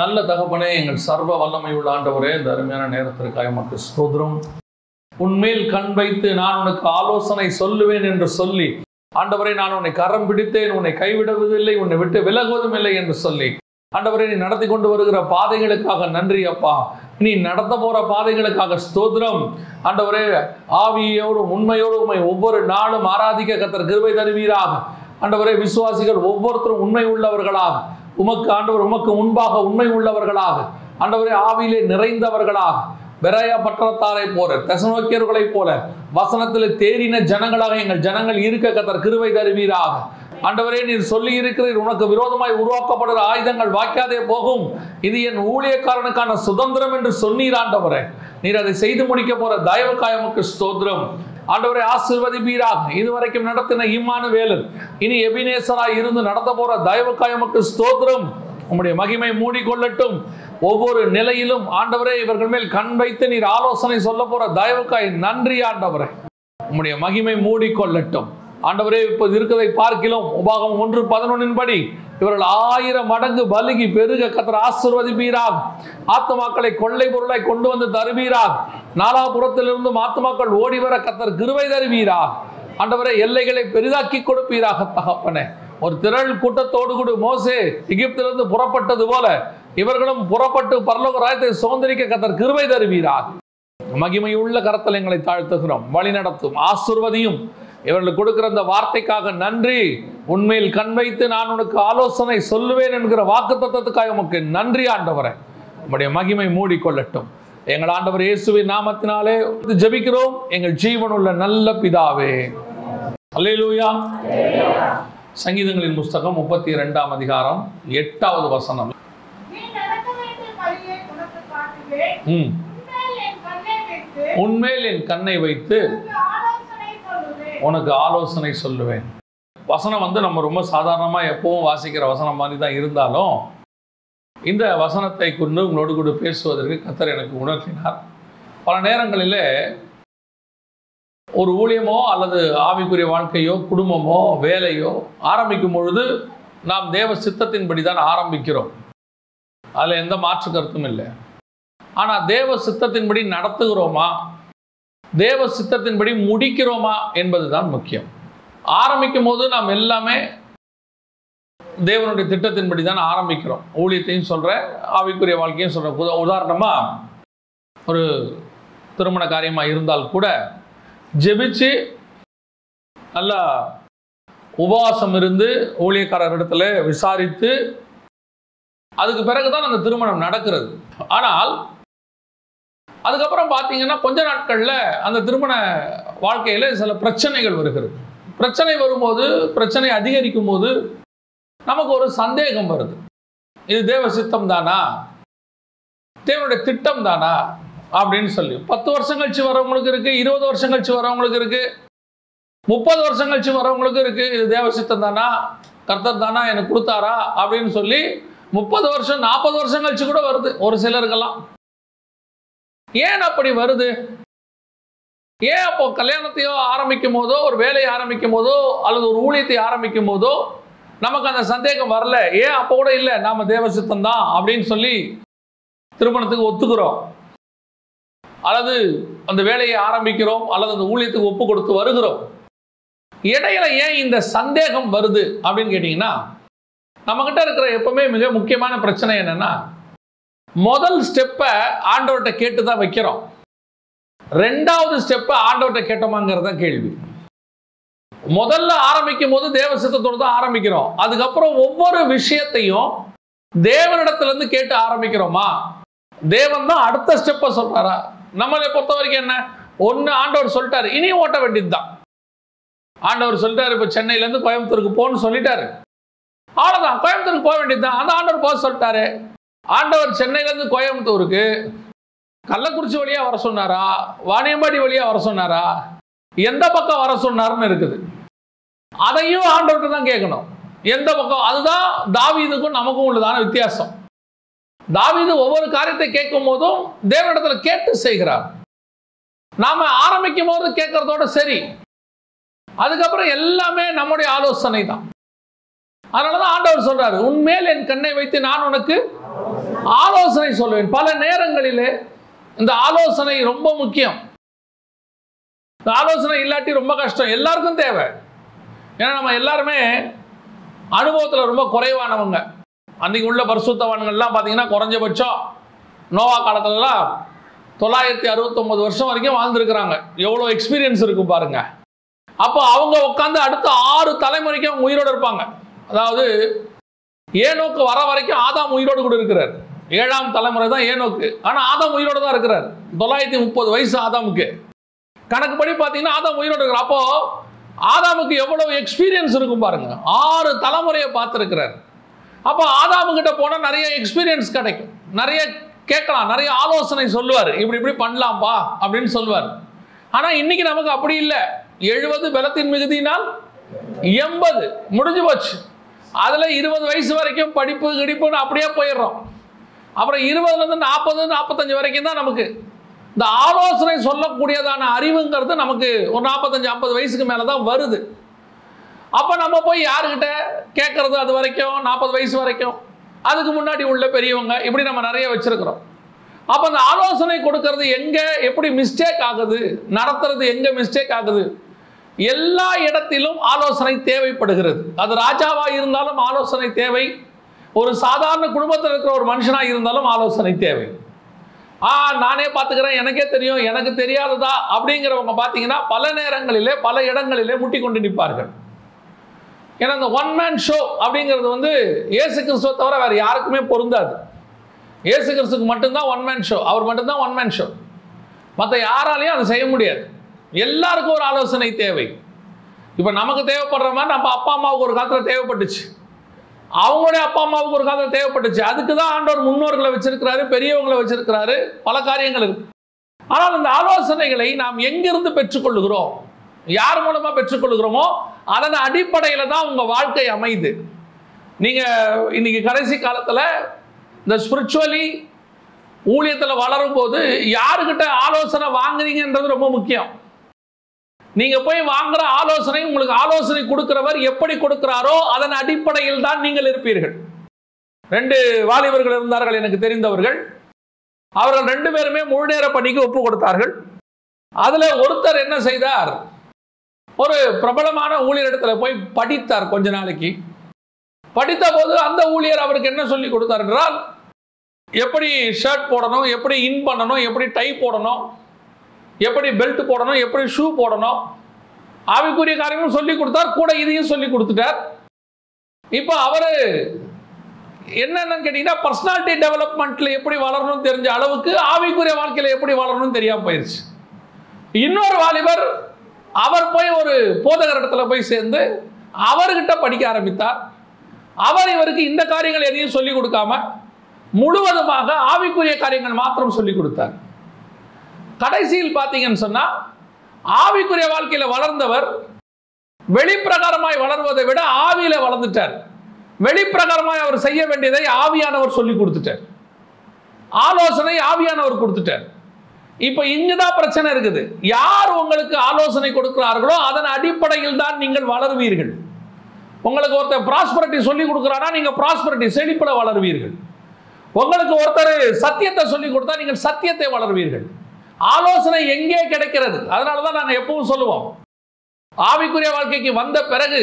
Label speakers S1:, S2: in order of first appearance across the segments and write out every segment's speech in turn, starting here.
S1: நல்ல தகப்பனே எங்கள் சர்வ வல்லமை உள்ள ஆண்டவரே இந்த அருமையான நேரத்திற்காக உமக்கு ஸ்தோத்திரம். உன்மேல் கண் வைத்து நான் உனக்கு ஆலோசனை சொல்லுவேன் என்று சொல்லி ஆண்டவரே நான் உன்னை கரம் பிடித்தேன் உன்னை கைவிடுவதில்லை உன்னை விட்டு விலகுவதும் இல்லை என்று சொல்லி ஆண்டவரே நீ நடத்தி கொண்டு வருகிற பாதைகளுக்காக நன்றி அப்பா. நீ நடத்த போற பாதைகளுக்காக ஸ்தோத்திரம். ஆண்டவரே ஆவியோடும் உண்மையோடும் உண்மை ஒவ்வொரு நாளும் ஆராதிக்க கத்தர் கிருபை தருவீராக. ஆண்டவரே விசுவாசிகள் ஒவ்வொருத்தரும் உண்மை உள்ளவர்களாக. உமக்கு ஆண்டவர் உமக்கு முன்பாக உண்மை உள்ளவர்களாக ஆண்டவரே ஆவியிலே நிறைந்தவர்களாக பெராயா பட்டணத்தாரை போல தசநோக்கியர்களைப் போல வசனத்தில் தேறின ஜனங்களாக எங்கள் ஜனங்கள் இருக்க கத்தர் கிருவை தருவீராக. ஆண்டவரே நீர் சொல்லி இருக்கிறீர் உனக்கு விரோதமாய் உருவாக்கப்படுகிற ஆயுதங்கள் வாய்க்காதே போகும். இது என் ஊழியக்காரனுக்கான சுதந்திரம் என்று சொன்னீர் ஆண்டவரே. நீர் அதை செய்து முடிக்க போற தயவுக்காயமுக்கு ஸ்தோத்திரம். ஆண்டவரை ஆசிர்வதிப்பீராக. இதுவரைக்கும் நடத்தின இம்மானு வேலன் இனி எபினேசராய் இருந்து நடத்த போற தயவுக்காயமுக்கு ஸ்தோத்திரம். உம்முடைய மகிமை மூடிக்கொள்ளட்டும். ஒவ்வொரு நிலையிலும் ஆண்டவரே இவர்கள் மேல் கண் வைத்து நீர் ஆலோசனை சொல்ல போற தயவுக்காய் நன்றி ஆண்டவரே. உம்முடைய மகிமை மூடிக்கொள்ளட்டும். ஆண்டவரே இப்போ இருக்கிறதை பார்க்கலாம் உபாகம் ஒன்று பதினொன்னின் படி. இவர்கள் ஆயிரம் மடங்கு பலுகி பெருக கத்தர் ஆசிர்வதிப்பீராக. ஆத்மாக்களை கொள்ளை பொருளை கொண்டு வந்து தருவீராக. நாலாபுரத்திலிருந்து ஆத்மாக்கள் ஓடி வர கத்தர் கிருவை தருவீராக. ஆண்டவரே எல்லைகளை பெரிதாக்கி கொடுப்பீராக தகப்பனே. ஒரு திரள் கூட்டத்தோடு கூட மோசே எகிப்திலிருந்து புறப்பட்டது போல இவர்களும் புறப்பட்டு பரலோக ராயத்தை சுதந்திரிக்க கத்தர் கிருவை தருவீராக. மகிமையுள்ள கரத்தில் எங்களை தாழ்த்துகிறோம். வழி நடத்தும் ஆசிர்வதியும் இவர்களுக்கு கொடுக்கிற அந்த வார்த்தைக்காக நன்றி. உண்மையில் கண் வைத்து நான் உனக்கு ஆலோசனை சொல்லுவேன் என்கிற வாக்கு தத்துவத்துக்காக உமக்கு நன்றி ஆண்டவரே. உம்முடைய மகிமை மூடிக்கொள்ளட்டும். எங்கள் ஆண்டவர் இயேசுவின் நாமத்தினாலே ஜெபிக்கிறோம். எங்கள் ஜீவனுள்ள நல்ல பிதாவே. அல்லேலூயா சங்கீதங்களின் புஸ்தகம் முப்பத்தி இரண்டாம் அதிகாரம் எட்டாவது வசனம்.
S2: உன்மேல் என் கண்ணை வைத்து
S1: உன்மேல் என் கண்ணை வைத்து
S2: உனக்கு ஆலோசனை சொல்லுவேன்.
S1: வசனம் வந்து நம்ம ரொம்ப சாதாரணமாக எப்பவும் வாசிக்கிற வசனம் மாதிரி தான் இருந்தாலும் இந்த வசனத்தை கொண்டு உங்களோடு கூட பேசுவதற்கு கத்தர் எனக்கு உணர்த்தினார். பல நேரங்களில் ஒரு ஊழியமோ அல்லது ஆவிக்குரிய வாழ்க்கையோ குடும்பமோ வேலையோ ஆரம்பிக்கும் பொழுது நாம் தேவ சித்தத்தின்படி தான் ஆரம்பிக்கிறோம். அதில் எந்த மாற்று கருத்தும் இல்லை. ஆனால் தேவ சித்தத்தின்படி நடத்துகிறோமா? தேவ சித்தத்தின்படி முடிக்கிறோமா என்பதுதான் முக்கியம். ஆரம்பிக்கும் போது நாம் எல்லாமே தேவனுடைய திட்டத்தின்படி தான் ஆரம்பிக்கிறோம். ஊழியத்தையும் சொல்கிறேன் ஆவிக்குரிய வாழ்க்கையும் சொல்கிறேன் உத உதாரணமாக ஒரு திருமண காரியமாக இருந்தால் கூட ஜெபிச்சு நல்லா உபவாசம் இருந்து ஊழியக்காரர் இடத்துல விசாரித்து அதுக்கு பிறகுதான் அந்த திருமணம் நடக்கிறது. ஆனால் அதுக்கப்புறம் பார்த்தீங்கன்னா கொஞ்ச நாட்களில் அந்த திருமண வாழ்க்கையில் சில பிரச்சனைகள் வருகிறது. பிரச்சனை வரும்போது பிரச்சனை அதிகரிக்கும் போது நமக்கு ஒரு சந்தேகம் வருது. இது தேவ சித்தம் தானா? தேவனுடைய திட்டம் தானா? அப்படின்னு சொல்லி. பத்து வருஷம் கழிச்சு வரவங்களுக்கு இருக்கு இருபது வருஷம் கழிச்சு வரவங்களுக்கு இருக்கு முப்பது வருஷம் கழிச்சு வரவங்களுக்கு இருக்கு இது தேவ சித்தம் தானா? கர்த்தர் தானா? எனக்கு கொடுத்தாரா? அப்படின்னு சொல்லி முப்பது வருஷம் நாற்பது வருஷம் கழிச்சு கூட வருது ஒரு சிலருக்கெல்லாம். ஏன் அப்படி வருது? ஏன் அப்போ கல்யாணத்தையோ ஆரம்பிக்கும் போதோ ஒரு வேலையை ஆரம்பிக்கும் போதோ அல்லது ஒரு ஊழியத்தை ஆரம்பிக்கும் போதோ நமக்கு அந்த சந்தேகம் வரல. ஏன் அப்போ கூட இல்லை? நாம தேவசித்தம் தான் அப்படின்னு சொல்லி திருமணத்துக்கு ஒத்துக்கிறோம். அல்லது அந்த வேலையை ஆரம்பிக்கிறோம் அல்லது அந்த ஊழியத்துக்கு ஒப்பு கொடுத்து வருகிறோம். இடையில ஏன் இந்த சந்தேகம் வருது அப்படின்னு கேட்டிங்கன்னா நம்மகிட்ட இருக்கிற எப்பவுமே மிக முக்கியமான பிரச்சனை என்னன்னா முதல் ஸ்டெப்பை ஆண்டவர்கிட்ட கேட்டு தான் வைக்கிறோம். ரெண்டாவது ஸ்டெப்பை ஆண்டவர்கிட்ட கேட்டோமாங்கிறத கேள்வி. முதல்ல ஆரம்பிக்கும் போது தேவ சித்தத்தோடு தான் ஆரம்பிக்கிறோம். அதுக்கப்புறம் ஒவ்வொரு விஷயத்தையும் தேவனிடத்துலேருந்து கேட்டு ஆரம்பிக்கிறோமா? தேவன் தான் அடுத்த ஸ்டெப்பை சொல்கிறாரா நம்மளை பொறுத்த வரைக்கும் என்ன? ஒன்று ஆண்டவர் சொல்லிட்டாரு இனி ஓட்ட வேண்டியது தான் ஆண்டவர் சொல்லிட்டாரு இப்போ சென்னையிலேருந்து கோயம்புத்தூருக்கு போகணும்னு சொல்லிட்டாரு. அவ்வளோதான் கோயம்புத்தூருக்கு போக வேண்டியது தான் அந்த ஆண்டவர் போக சொல்லிட்டாரு. ஆண்டவர் சென்னையிலேருந்து கோயம்புத்தூருக்கு கள்ளக்குறிச்சி வழியாக வர சொன்னாரா? வாணியம்பாடி வழியாக வர சொன்னாரா? எந்த பக்கம் வர சொன்னார்னு இருக்குது. அதையும் ஆண்டவர்கிட்ட தான் கேட்கணும். எந்த பக்கம்? அதுதான் தாவீதுக்கும் நமக்கும் உள்ளதான வித்தியாசம். தாவீது ஒவ்வொரு காரியத்தை கேட்கும் போதும் தேவனிடத்துல கேட்டு செய்கிறார். நாம ஆரம்பிக்கும் போது கேட்கறதோட சரி. அதுக்கப்புறம் எல்லாமே நம்முடைய ஆலோசனை தான் அதனாலதான் ஆண்டவர் சொல்றாரு உன்மேல் என் கண்ணை வைத்து நான் உனக்கு ஆலோசனை சொல்லுவேன். பல நேரங்களிலே இந்த ஆலோசனை ரொம்ப முக்கியம். இந்த ஆலோசனை இல்லாட்டி ரொம்ப கஷ்டம். எல்லாருக்கும் தேவை. ஏன்னா நம்ம எல்லாருமே அனுபவத்தில் ரொம்ப குறைவானவங்க. அன்றைக்கி உள்ள பரிசுத்தவான்கள்லாம் பார்த்தீங்கன்னா குறைஞ்சபட்சம் நோவா காலத்துலலாம் தொள்ளாயிரத்தி அறுபத்தொம்பது வருஷம் வரைக்கும் வாழ்ந்துருக்குறாங்க. எவ்வளோ எக்ஸ்பீரியன்ஸ் இருக்கும் பாருங்க. அப்போ அவங்க உட்காந்து அடுத்த ஆறு தலைமுறைக்கு அவங்க உயிரோடு இருப்பாங்க. அதாவது ஏனோக்கு வர வரைக்கும் ஆதாம் உயிரோடு கூட இருக்கிறார். ஏழாம் தலைமுறை தான் ஏனோக்கு. ஆனால் ஆதாம் உயிரோடு தான் இருக்கிறார். தொள்ளாயிரத்தி முப்பது வயசு ஆதாமுக்கு. கணக்குப்படி பார்த்தீங்கன்னா ஆதாம் உயிரோடு இருக்கிறார். அப்போ ஆதாமுக்கு எவ்வளவு எக்ஸ்பீரியன்ஸ் இருக்கும் பாருங்க. ஆறு தலைமுறையை பார்த்துருக்கிறார். அப்போ ஆதாமுக்கிட்ட போனால் நிறைய எக்ஸ்பீரியன்ஸ் கிடைக்கும். நிறைய கேட்கலாம். நிறைய ஆலோசனை சொல்லுவார். இப்படி இப்படி பண்ணலாம்ப்பா அப்படின்னு சொல்லுவார். ஆனால் இன்னைக்கு நமக்கு அப்படி இல்லை. எழுபது பலத்தின் மிகுதியினால் எண்பது. முடிஞ்சு போச்சு. அதில் இருபது வயசு வரைக்கும் படிப்பு கிடிப்புன்னு அப்படியே போயிடுறோம். அப்புறம் இருபதுலேருந்து நாற்பது நாற்பத்தஞ்சு வரைக்கும் தான் நமக்கு. இந்த ஆலோசனை சொல்லக்கூடியதான அறிவுங்கிறது நமக்கு ஒரு நாற்பத்தஞ்சு ஐம்பது வயசுக்கு மேலே தான் வருது. அப்போ நம்ம போய் யாருக்கிட்ட கேட்குறது அது வரைக்கும் நாற்பது வயசு வரைக்கும்? அதுக்கு முன்னாடி உள்ள பெரியவங்க இப்படி நம்ம நிறைய வச்சுருக்கிறோம். அப்போ அந்த ஆலோசனை கொடுக்கறது எங்கே எப்படி மிஸ்டேக் ஆகுது நடத்துறது எங்கே மிஸ்டேக் ஆகுது? எல்லா இடத்திலும் ஆலோசனை தேவைப்படுகிறது. அது ராஜாவா இருந்தாலும் ஆலோசனை தேவை. ஒரு சாதாரண குடும்பத்தில் இருக்கிற ஒரு மனுஷனாக இருந்தாலும் ஆலோசனை தேவை. ஆ நானே பார்த்துக்கிறேன் எனக்கே தெரியும் எனக்கு தெரியாததா அப்படிங்கிறவங்க பார்த்தீங்கன்னா பல நேரங்களிலே பல இடங்களிலே முட்டி கொண்டு நிற்பார்கள். ஏன்னா இந்த ஒன் மேன் ஷோ அப்படிங்கிறது வந்து இயேசு கிறிஸ்துவை தவிர வேறு யாருக்குமே பொருந்தாது. ஏசு கிறிஸ்துக்கு மட்டும்தான் ஒன் மேன் ஷோ அவர் மட்டும்தான் ஒன் மேன் ஷோ மற்ற யாராலையும் அதை செய்ய முடியாது. எல்லாருக்கும் ஒரு ஆலோசனை தேவை. இப்போ நமக்கு தேவைப்படுற மாதிரி நம்ம அப்பா அம்மாவுக்கு ஒரு காலத்தில் தேவைப்பட்டுச்சு. அவங்களுடைய அப்பா அம்மாவுக்கு ஒரு காலத்தில் தேவைப்பட்டுச்சு. அதுக்கு தான் ஆண்டவர் முன்னோர்களை வச்சிருக்கிறாரு பெரியவங்களை வச்சிருக்கிறாரு பல காரியங்களுக்கு ஆனால் இந்த ஆலோசனைகளை நாம் எங்கிருந்து பெற்றுக்கொள்கிறோம் யார் மூலமாக பெற்றுக்கொள்கிறோமோ அதன் அடிப்படையில் தான் உங்கள் வாழ்க்கை அமையுது. நீங்கள் இன்னைக்கு கடைசி காலத்தில் இந்த ஸ்பிரிச்சுவலி ஊழியத்தில் வளரும் போது யாருக்கிட்ட ஆலோசனை வாங்குறீங்கன்றது ரொம்ப முக்கியம். நீங்க போய் வாங்குற ஆலோசனை உங்களுக்கு ஆலோசனை கொடுக்கிறவர் எப்படி கொடுக்கிறாரோ அதன் அடிப்படையில் தான் நீங்கள் இருப்பீர்கள். ரெண்டு வாலிபர்கள் இருந்தார்கள் எனக்கு தெரிந்தவர்கள். அவர்கள் ரெண்டு பேருமே முழு நேர பணிக்கு ஒப்பு கொடுத்தார்கள். அதுல ஒருத்தர் என்ன செய்தார்? ஒரு பிரபலமான ஊழியரிடத்துல போய் படித்தார் கொஞ்ச நாளைக்கு. படித்த போது அந்த ஊழியர் அவருக்கு என்ன சொல்லி கொடுத்தார் என்றால் எப்படி ஷர்ட் போடணும் எப்படி இன் பண்ணணும் எப்படி டை போடணும் எப்படி பெல்ட் போடணும் எப்படி ஷூ போடணும்? ஆவிக்குரிய காரியமும் சொல்லி கொடுத்தார் கூட இதையும் சொல்லி கொடுத்துட்டார். இப்போ அவர் என்னென்னு கேட்டிங்கன்னா பர்சனாலிட்டி டெவலப்மெண்ட்டில் எப்படி வளரணும்னு தெரிஞ்ச அளவுக்கு ஆவிக்குரிய வாழ்க்கையில் எப்படி வளரணும்னு தெரியாமல் போயிருச்சு. இன்னொரு வாலிபர் அவர் போய் ஒரு போதகர் இடத்துல போய் சேர்ந்து அவர்கிட்ட படிக்க ஆரம்பித்தார். அவர் இவருக்கு இந்த காரியங்கள் எதையும் சொல்லிக் கொடுக்காம முழுவதுமாக ஆவிக்குரிய காரியங்கள் மாத்திரம் சொல்லிக் கொடுத்தார். கடைசியில் பார்த்தீங்கன்னு சொன்னால் ஆவிக்குரிய வாழ்க்கையில் வளர்ந்தவர் வெளிப்பிரகாரமாய் வளர்வதை விட ஆவியில் வளர்ந்துட்டார். வெளிப்பிரகாரமாய் அவர் செய்ய வேண்டியதை ஆவியானவர் சொல்லி கொடுத்துட்டார். ஆலோசனை ஆவியானவர் கொடுத்துட்டார். இப்போ இங்குதான் பிரச்சனை இருக்குது. யார் உங்களுக்கு ஆலோசனை கொடுக்கிறார்களோ அதன் அடிப்படையில் தான் நீங்கள் வளருவீர்கள். உங்களுக்கு ஒருத்தர் ப்ராஸ்பரிட்டி சொல்லி கொடுக்குறானா நீங்கள் ப்ராஸ்பரிட்டி செழிப்பட வளருவீர்கள். உங்களுக்கு ஒருத்தர் சத்தியத்தை சொல்லி கொடுத்தா நீங்கள் சத்தியத்தை வளருவீர்கள். ஆலோசனை எங்கே கிடைக்கிறது? அதனால தான் நாங்கள் எப்பவும் சொல்லுவோம். ஆவிக்குரிய வாழ்க்கைக்கு வந்த பிறகு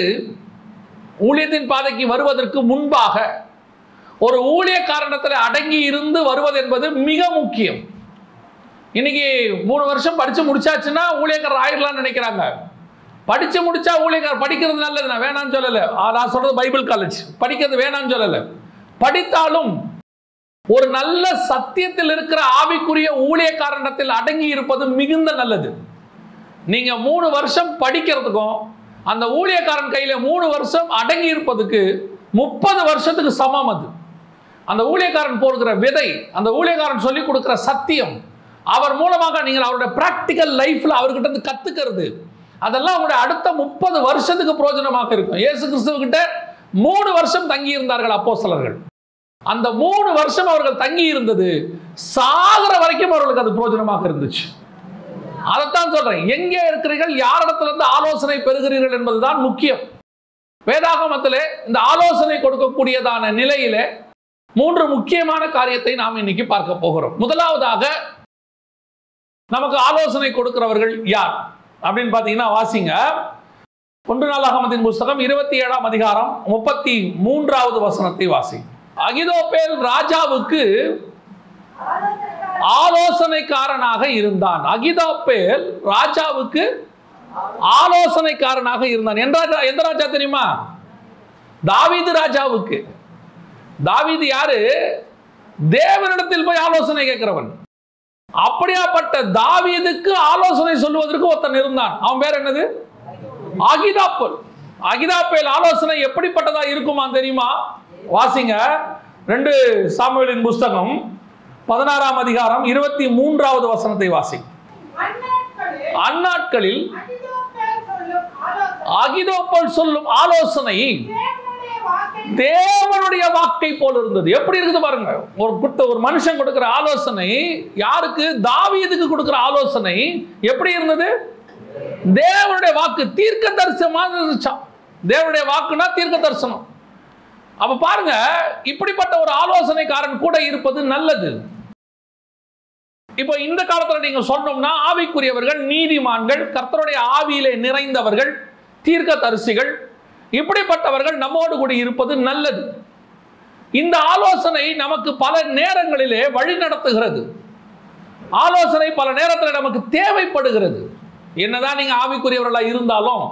S1: ஊழியத்தின் பாதைக்கு வருவதற்கு முன்பாக ஒரு ஊழிய காரணத்தில் அடங்கி இருந்து வருவது என்பது மிக முக்கியம். இன்னைக்கு மூணு வருஷம் படித்து முடிச்சாச்சுன்னா ஊழியக்காரர் ஆயிடலாம்னு நினைக்கிறாங்க. படித்து முடிச்சா ஊழியக்கார் படிக்கிறது நல்லது நான் வேணாம்னு சொல்லலை. நான் சொல்றது பைபிள் காலேஜ். படிக்கிறது வேணாம்னு சொல்லலை. படித்தாலும் ஒரு நல்ல சத்தியத்தில் இருக்கிற ஆவிக்குரிய ஊழிய அடங்கி இருப்பது மிகுந்த நல்லது. நீங்க மூணு வருஷம் படிக்கிறதுக்கும் அந்த ஊழியக்காரன் கையில மூணு வருஷம் அடங்கி இருப்பதுக்கு முப்பது வருஷத்துக்கு சமம் அது. அந்த ஊழியக்காரன் போடுகிற விதை அந்த ஊழியக்காரன் சொல்லி கொடுக்கிற சத்தியம் அவர் மூலமாக நீங்கள் அவருடைய பிராக்டிக்கல் லைஃப்ல அவர்கிட்ட இருந்து கத்துக்கிறது. அதெல்லாம் அவருடைய அடுத்த முப்பது வருஷத்துக்கு பிரயோஜனமாக இருக்கும். இயேசு கிறிஸ்துவ மூணு வருஷம் தங்கி இருந்தார்கள் அப்போ சிலர்கள் அந்த மூணு வருஷம் அவர்கள் தங்கி இருந்தது. சாகிற வரைக்கும் அவர்களுக்கு அது பிரயோஜனமாக இருந்துச்சு. அதைத்தான் சொல்றேன். எங்கே இருக்கிறீர்கள்? யாரிடத்துல இருந்து ஆலோசனை பெறுகிறீர்கள் என்பதுதான் முக்கியம். வேதாகமத்திலே இந்த ஆலோசனை கொடுக்கக்கூடியதான நிலையிலே மூன்று முக்கியமான காரியத்தை நாம் இன்னைக்கு பார்க்க போகிறோம். முதலாவதாக நமக்கு ஆலோசனை கொடுக்கிறவர்கள் யார்? அப்படின்னு பார்த்தீங்கன்னா வாசிங்க. ஒன்று நாளாகமத்தின் புஸ்தகம் இருபத்தி ஏழாம் அதிகாரம் முப்பத்தி மூன்றாவது வசனத்தை வாசிங்க. அகிதோபேல் ராஜாவுக்கு ஆலோசனைக்காரனாக இருந்தான். அகிதோபேல் ராஜாவுக்கு ஆலோசனைக்காரனாக இருந்தான். எந்த ராஜா எந்த ராஜா தெரியுமா? தாவீது ராஜாவுக்கு. தாவீது யாரு? தேவனிடத்தில் போய் ஆலோசனை கேட்கிறவன். அப்படியாப்பட்ட தாவீதுக்கு ஆலோசனை சொல்லுவதற்கு ஒருத்தன் இருந்தான். அவன் பேர் என்னது? அகிதாப்பல். அகிதாப்பேல் ஆலோசனை எப்படிப்பட்டதா இருக்குமா தெரியுமா? வாசிங்க. ரெண்டு சாமுவேலின் புஸ்தகம் பதினாறாம் அதிகாரம் இருபத்தி மூன்றாவது வசனத்தை வாசி.
S2: அந்நாட்களில் அகிதோப்பேல் சொல்லும் ஆலோசனை. தேவனுடைய வாக்கை
S1: போல இருந்தது. எப்படி இருக்குது பாருங்க. ஒரு குட்ட ஒரு மனுஷன் கொடுக்கிற ஆலோசனை யாருக்கு? தாவீதுக்கு கொடுக்கிற ஆலோசனை எப்படி இருந்தது? தேவனுடைய வாக்கு தீர்க்க தரிசனமாக இருந்துச்சாம் தேவனுடைய வாக்குனா தீர்க்க தரிசனம் அப்ப பாருங்க இப்படிப்பட்ட ஒரு ஆலோசனைக்காரன் கூட இருப்பது நல்லது. இப்போ இந்த காலத்தில் நீங்க சொன்னோம்னா ஆவிக்குரியவர்கள் நீதிமான்கள் கர்த்தருடைய ஆவியிலே நிறைந்தவர்கள் தீர்க்க தரிசிகள் இப்படிப்பட்டவர்கள் நம்மோடு கூட இருப்பது நல்லது. இந்த ஆலோசனை நமக்கு பல நேரங்களிலே வழி நடத்துகிறது. ஆலோசனை பல நேரத்தில் நமக்கு தேவைப்படுகிறது. என்னதான் நீங்க ஆவிக்குரியவர்களாக இருந்தாலும்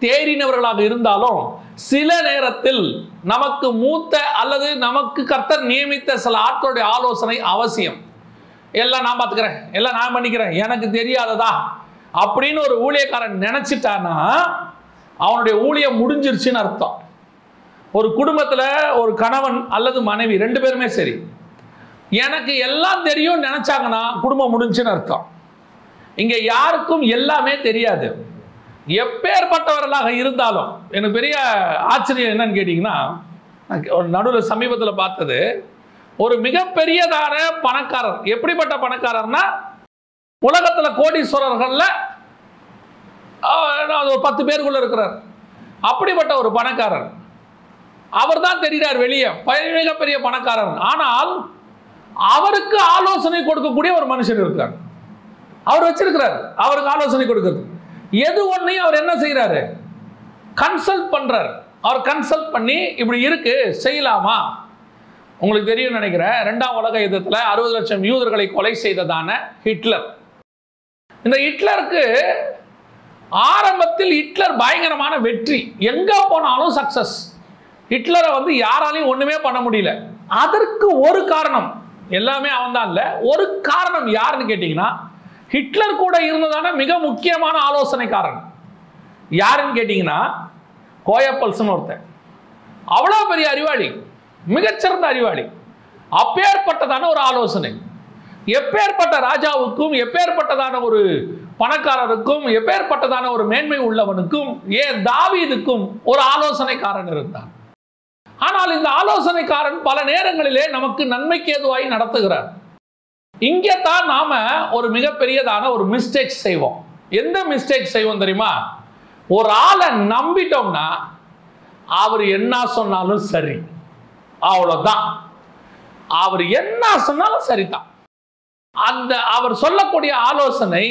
S1: தேறினவர்களாக இருந்தாலும் சில நேரத்தில் நமக்கு மூத்த அல்லது நமக்கு கர்த்தர் நியமித்த சில ஆட்களுடைய ஆலோசனை அவசியம். எல்லாம் நான் பார்த்துக்கிறேன். எல்லாம் நான் பண்ணிக்கிறேன். எனக்கு தெரியாததா? அப்படின்னு ஒரு ஊழியக்காரன் நினைச்சிட்டானா அவனுடைய ஊழியம் முடிஞ்சிருச்சுன்னு அர்த்தம். ஒரு குடும்பத்தில் ஒரு கணவன் அல்லது மனைவி ரெண்டு பேருமே சரி. எனக்கு எல்லாம் தெரியும் நினைச்சாங்கன்னா குடும்பம் முடிஞ்சுன்னு அர்த்தம். இங்கே யாருக்கும் எல்லாமே தெரியாது. எப்பேற்பட்டவர்களாக இருந்தாலும் எனக்கு பெரிய ஆச்சரியம் என்னன்னு கேட்டிங்கன்னா நான் ஒரு நடுவில் சமீபத்தில் பார்த்தது ஒரு மிகப்பெரியதான பணக்காரர். எப்படிப்பட்ட பணக்காரர்னா உலகத்தில் கோடீஸ்வரர்களில் அது ஒரு பத்து பேருக்குள்ள இருக்கிறார். அப்படிப்பட்ட ஒரு பணக்காரர். அவர் தான் தெரிகிறார் வெளியே. மிகப்பெரிய பணக்காரர். ஆனால் அவருக்கு ஆலோசனை கொடுக்கக்கூடிய ஒரு மனுஷன் இருக்கார். அவர் வச்சிருக்கிறார். அவருக்கு ஆலோசனை கொடுக்கிறது. எது ஒன்றையும் அவர் என்ன செய்கிறாரு கன்சல்ட் பண்ணுறார் அவர் கன்சல்ட் பண்ணி இப்படி இருக்கு செய்யலாமா? உங்களுக்கு தெரியும் நினைக்கிறேன் ரெண்டாம் உலக யுத்தத்தில் அறுபது லட்சம் யூதர்களை கொலை செய்ததான ஹிட்லர். இந்த ஹிட்லருக்கு ஆரம்பத்தில் ஹிட்லர் பயங்கரமான வெற்றி. எங்கே போனாலும் சக்சஸ் ஹிட்லரை வந்து யாராலையும் ஒன்றுமே பண்ண முடியல. அதற்கு ஒரு காரணம். எல்லாமே அவன் தான் இல்லை. ஒரு காரணம் யாருன்னு கேட்டிங்கன்னா ஹிட்லர் கூட இருந்ததான மிக முக்கியமான ஆலோசனைக்காரன். யாருன்னு கேட்டிங்கன்னா கோயப்பல்ஸ்னு ஒருத்தன். அவ்வளோ பெரிய அறிவாளி மிகச்சிறந்த அறிவாளி. அப்பேற்பட்டதான ஒரு ஆலோசனை. எப்பேற்பட்ட ராஜாவுக்கும் எப்பேற்பட்டதான ஒரு பணக்காரருக்கும் எப்பேற்பட்டதான ஒரு மேன்மை உள்ளவனுக்கும் ஏன் தாவீதுக்கும் ஒரு ஆலோசனைக்காரன் இருந்தான். ஆனால் இந்த ஆலோசனைக்காரன் பல நேரங்களிலே நமக்கு நன்மைக்கு ஏதுவாய் நடத்துகிறார். இங்கே தான் நாம் ஒரு மிகப்பெரியதான ஒரு மிஸ்டேக் செய்வோம். எந்த மிஸ்டேக் செய்வோம் தெரியுமா? ஒரு ஆளை நம்பிட்டோம்னா அவர் என்ன சொன்னாலும் சரி. அவ்வளோதான் அவர் என்ன சொன்னாலும் சரிதான். அந்த அவர் சொல்லக்கூடிய ஆலோசனை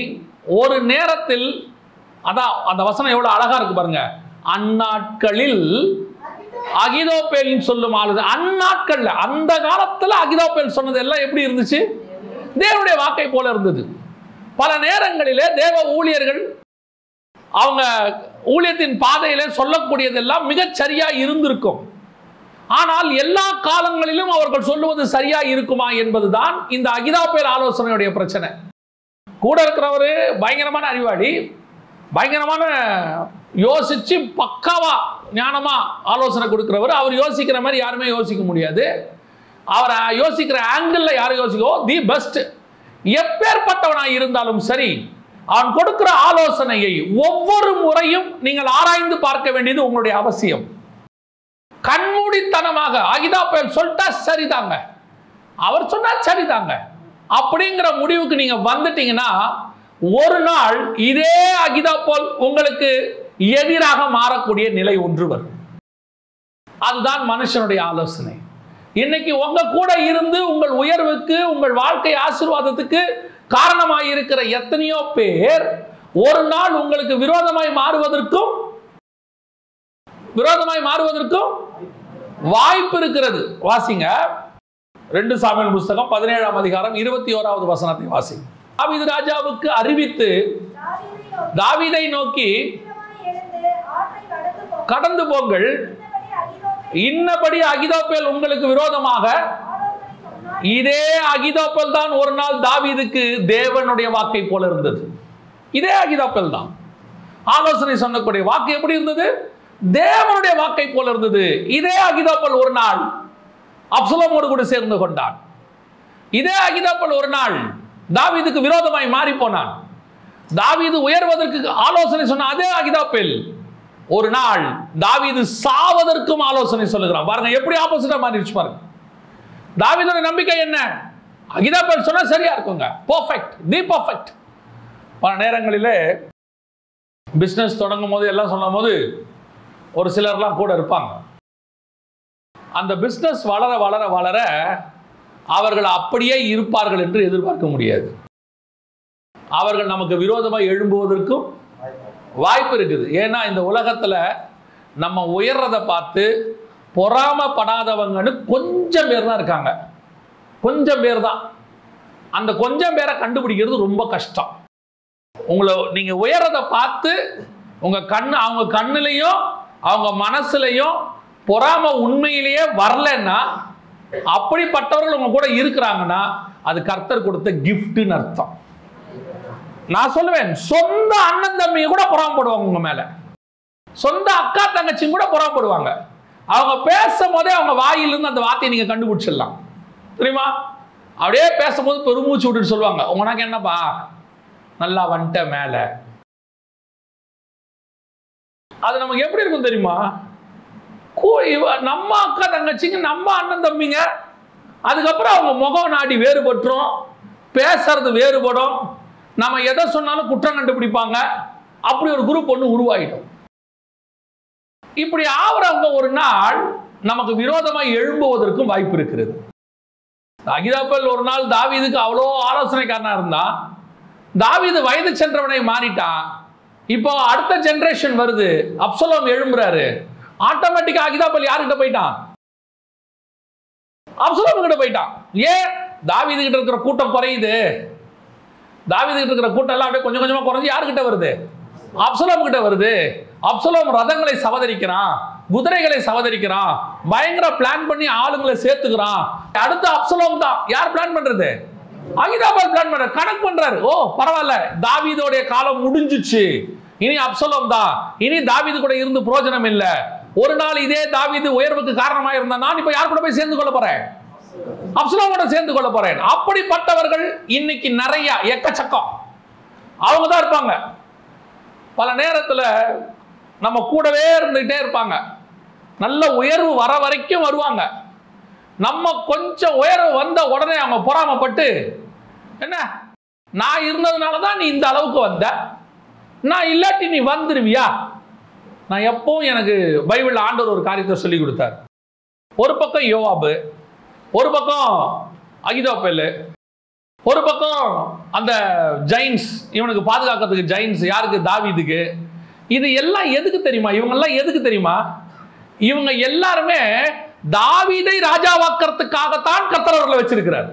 S1: ஒரு நேரத்தில் அதான் அந்த வசனம் எவ்வளோ அழகா இருக்கு பாருங்க. அந்நாட்களில் அகிதோபேல் சொல்லும் ஆலோசனை அந்நாட்கள்ல அந்த காலத்துல அகிதோபேல் சொன்னது எல்லாம் எப்படி இருந்துச்சு? தேவனுடைய வாக்கை போல இருந்தது. பல நேரங்களிலே தேவ ஊழியர்கள் அவங்க ஊழியத்தின் பாதையில சொல்லக்கூடியதெல்லாம் மிகச் சரியா இருந்திருக்கும். ஆனால் எல்லா காலங்களிலும் அவர்கள் சொல்லுவது சரியா இருக்குமா என்பதுதான் இந்த அகிதாப்பேர் ஆலோசனையுடைய பிரச்சனை. கூட இருக்கிறவர் பயங்கரமான அறிவாளி பயங்கரமான யோசிச்சு பக்காவா ஞானமா ஆலோசனை கொடுக்கிறவர். அவர் யோசிக்கிற மாதிரி யாருமே யோசிக்க முடியாது. அவரை யோசிக்கிற ஆங்கிளில் யார் யோசிக்கோ தி பெஸ்ட் எப்பேற்பட்டவனாக இருந்தாலும் சரி அவன் கொடுக்கிற ஆலோசனையை ஒவ்வொரு முறையும் நீங்கள் ஆராய்ந்து பார்க்க வேண்டியது உங்களுடைய அவசியம். கண்மூடித்தனமாக அகிதா புயல் சொல்லிட்டா சரிதாங்க. அவர் சொன்னா சரிதாங்க. அப்படிங்கிற முடிவுக்கு நீங்க வந்துட்டீங்கன்னா ஒரு நாள் இதே அகிதா போல் உங்களுக்கு எதிராக மாறக்கூடிய நிலை ஒன்று வரும். அதுதான் மனுஷனுடைய ஆலோசனை. இன்னைக்கு உங்க கூட இருந்து உங்கள் உயர்வுக்கு உங்கள் வாழ்க்கை ஆசீர்வாதத்துக்கு காரணமாக இருக்கிற எத்தனையோ பேர் ஒரு நாள் உங்களுக்கு விரோதமாய் மாறுவதற்கும் விரோதமாய் மாறுவதற்கும் வாய்ப்பு இருக்கிறது. வாசிங்க. ரெண்டு சாமியல் புஸ்தகம் பதினேழாம் அதிகாரம் இருபத்தி ஓராவது வசனத்தை வாசிங்க. தாவீது ராஜாவுக்கு அறிவித்து
S2: தாவிதை நோக்கி கடந்து
S1: போங்கள்.
S2: இன்னபடி அகிதோப்பேல்
S1: உங்களுக்கு விரோதமாக இதே அகிதோப்பல் தான் ஒரு நாள் தாவீதுக்கு தேவனுடைய வாக்கை போல இருந்தது. இதே அகிதோப்பல் தான். ஆலோசனை சொன்னக்கூடிய வாக்கு எப்படி இருந்தது? தேவனுடைய வாக்கை போல இருந்தது. இதே அகிதோப்பல் ஒரு நாள் அப்சலமோடு கூட சேர்ந்து கொண்டான். இதே அகிதோப்பல் ஒரு நாள் தாவீதுக்கு விரோதமாய் மாறி போனான். தாவீது உயர்வதற்கு ஆலோசனை சொன்ன அதே அகிதோப்பேல் ஒரு நாள் தாவீது சாவதற்கும் ஆலோசனை சொல்லுகிறான். பாருங்க எப்படி ஆப்போசிட்டா மாறிடுச்சு பாருங்க. தாவீதோட நம்பிக்கை என்ன? அகிதாபல் சொன்னா சரியா இருக்குங்க. பர்ஃபெக்ட் தி பர்ஃபெக்ட் பல நேரங்களிலே பிஸ்னஸ் தொடங்கும் போது எல்லாம் சொல்லும் போது ஒரு சிலர்லாம் கூட இருப்பாங்க. அந்த பிஸ்னஸ் வளர வளர வளர அவர்கள் அப்படியே இருப்பார்கள் என்று எதிர்பார்க்க முடியாது. அவர்கள் நமக்கு விரோதமாக எழும்புவதற்கும் வாய்ப்பு இருக்குது. ஏன்னா இந்த உலகத்தில் நம்ம உயர்றதை பார்த்து பொறாமப்படாதவங்கன்னு கொஞ்சம் பேர் தான் இருக்காங்க. கொஞ்சம் பேர் தான். அந்த கொஞ்சம் பேரை கண்டுபிடிக்கிறது ரொம்ப கஷ்டம். உங்களை நீங்கள் உயர்றதை பார்த்து உங்கள் கண் அவங்க கண்ணுலையும் அவங்க மனசுலையும் பொறாம உண்மையிலேயே வரலன்னா அப்படிப்பட்டவர்கள் உங்க கூட இருக்கிறாங்கன்னா அது கர்த்தர் கொடுத்த கிஃப்ட்னு அர்த்தம். நான் சொல்லுவேன் சொந்த அண்ணன் தம்பி கூட புறாமப்படுவாங்க உங்க மேல. சொந்த அக்கா தங்கச்சியும் கூட புறாமப்படுவாங்க அவங்க பேசும் போதே அவங்க வாயிலிருந்து அந்த வார்த்தையை நீங்க கண்டுபிடிச்சிடலாம். தெரியுமா? அப்படியே பேசும்போது பெருமூச்சு விட்டுட்டு சொல்லுவாங்க. உனக்கு என்னப்பா? நல்லா வந்துட்ட மேல. அது நமக்கு எப்படி இருக்கும் தெரியுமா? இவ- நம்ம அக்கா தங்கச்சிங்க நம்ம அண்ணன் தம்பிங்க அதுக்கப்புறம் அவங்க முகம் நாடி வேறுபட்டுரும் பேசுறது வேறுபடும். நம்ம எதை சொன்னாலும் குற்றம் கண்டுபிடிப்பாங்க. அப்படி ஒரு குரூப் ஒன்று உருவாகிடும் இப்படி ஆவறவங்க ஒரு நாள் நமக்கு விரோதமாக எழும்புவதற்கும் வாய்ப்பு இருக்கிறது. அகிதாப்பல் ஒரு நாள் தாவீதுக்கு அவ்வளோ ஆலோசனைக்காரனாக இருந்தான் தாவீது வயது சென்றவனை மாறிட்டான். இப்போ அடுத்த ஜென்ரேஷன் வருது. அப்சலோம் எழும்புறாரு. ஆட்டோமேட்டிக்கா அகிதாப்பல் யாருக்கிட்ட போயிட்டான்? அப்சலோம் கிட்ட போயிட்டான். ஏன்? தாவீது கிட்ட இருக்கிற கூட்டம் குறையுது. தாவீது கிட்ட இருக்கிற கூட்டம் எல்லாம் அப்படியே கொஞ்சம் கொஞ்சமாக குறைஞ்சு யாருக்கிட்ட வருது? அப்சலோம் கிட்ட வருது. அப்சலோம் ரதங்களை சவதரிக்கிறான் குதிரைகளை சவதரிக்கிறான் பயங்கர பிளான் பண்ணி ஆளுங்களை சேர்த்துக்கிறான். அடுத்து அப்சலோம் தான். யார் பிளான் பண்றது? அகிதாபால் பிளான் பண்ற கணக்கு பண்றாரு. ஓ பரவாயில்ல. தாவீதோடைய காலம் முடிஞ்சுச்சு. இனி அப்சலோம் தான். இனி தாவீது கூட இருந்து பிரயோஜனம் இல்லை. ஒரு நாள் இதே தாவீது உயர்வுக்கு காரணமாக இருந்தா நான் இப்ப யார் கூட போய் சேர்ந்து கொள்ள போறேன்? அப்சலோமோட சேர்ந்து கொள்ள போறேன். அப்படிப்பட்டவர்கள் இன்னைக்கு நிறைய எக்கச்சக்கம். அவங்க தான் இருப்பாங்க. பல நேரத்தில் நம்ம கூடவே இருந்துகிட்டே இருப்பாங்க. நல்ல உயர்வு வர வரைக்கும் வருவாங்க. நம்ம கொஞ்சம் உயர்வு வந்த உடனே அவங்க பொறாமப்பட்டு என்ன? நான் இருந்ததுனால தான் நீ இந்த அளவுக்கு வந்த. நான் இல்லாட்டி நீ வந்துருவியா? நான் எப்பவும் எனக்கு பைபிள் ஆண்டவர் ஒரு காரியத்தை சொல்லி கொடுத்தார். ஒரு பக்கம் யோவாபு ஒரு பக்கம் அகிதோப்பேலு ஒரு பக்கம் அந்த ஜெயின்ஸ் இவனுக்கு பாதுகாக்கிறதுக்கு ஜெயின்ஸ் யாருக்கு? தாவீதுக்கு. இது எல்லாம் எதுக்கு தெரியுமா? இவங்கெல்லாம் எதுக்கு தெரியுமா? இவங்க எல்லாருமே தாவீதை ராஜாவாக்கிறதுக்காகத்தான் கத்தரவர்களை வச்சிருக்கிறார்.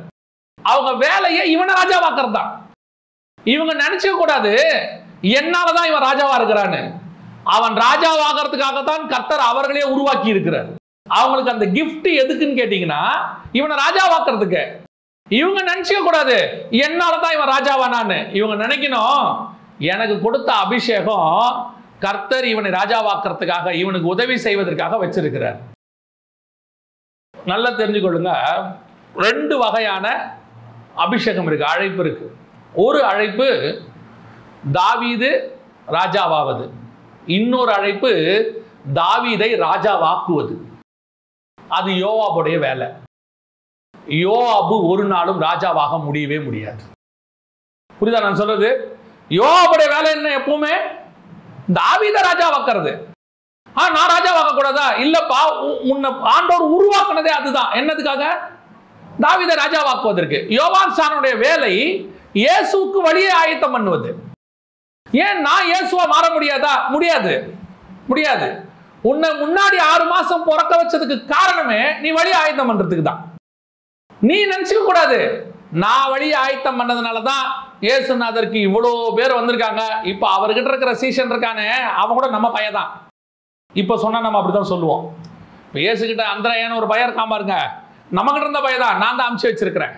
S1: அவங்க வேலையை இவனை ராஜாவாக்குறது தான் இவங்க நினைச்சுக்க கூடாது என்னாலதான் இவன் ராஜாவா இருக்கிறான்னு. அவன் ராஜாவாகிறதுக்காகத்தான் கர்த்தர் அவர்களே உருவாக்கி இருக்கிறார் அவங்களுக்கு அந்த கிஃப்ட் எதுக்குன்னு கேட்டீங்கன்னா இவனை ராஜாவாக்குறதுக்கு. இவங்க நினைச்சுக்க கூடாது. என்னாலதான் இவன் ராஜாவானான்னு. இவங்க நினைக்கணும் எனக்கு கொடுத்த அபிஷேகம் கர்த்தர் இவனை ராஜாவாக்குறதுக்காக இவனுக்கு உதவி செய்வதற்காக வச்சிருக்கிறார். நல்லா தெரிஞ்சுக்கொள்ளுங்க. ரெண்டு வகையான அபிஷேகம் இருக்கு அழைப்பு இருக்கு. ஒரு அழைப்பு தாவீது ராஜாவாவது. இன்னொரு அழைப்பு தாவீதை ராஜாவாக்குவது. அது யோவாபுடைய வேலை. யோவாபு ஒரு நாளும் ராஜாவாக முடியவே முடியாது. புரியுதா நான் சொல்றது? யோவாபுடைய வேலை என்ன எப்பவுமே? தாவீத ராஜாவாக்குறது ஆ நான் ராஜாவாக கூடாதா இல்லப்பா உ- உன்னை ஆண்டோர் உருவாக்குனதே அதுதான். என்னதுக்காக? தாவித ராஜாவாக்குவதற்கு யோவான் சானுடைய வேலை இயேசுவுக்கு வழியே ஆயத்தம் பண்ணுவது. ஏன் நான் இயேசுவா மாற முடியாதா? முடியாது. முடியாது. உன்னை முன்னாடி ஆறு மாசம் பிறக்க வச்சதுக்கு காரணமே நீ வழி ஆயத்தம் பண்றதுக்கு தான். நீ நினைச்சுக்க கூடாது. நான் வழி ஆயத்தம் பண்ணதுனால தான் இயேசுநாதருக்கு இவ்வளோ பேர் வந்திருக்காங்க. இப்போ அவர்கிட்ட இருக்கிற சீசன் இருக்கானே அவன் கூட நம்ம பையன் தான். இப்போ சொன்னா நம்ம அப்படிதான் சொல்லுவோம். இப்போ ஏசுகிட்ட அந்தரையான ஒரு பையன் இருக்கான் பாருங்க. நம்மகிட்ட இருந்த பையன் தான். நான் தான் அமுச்சு வச்சிருக்கிறேன்.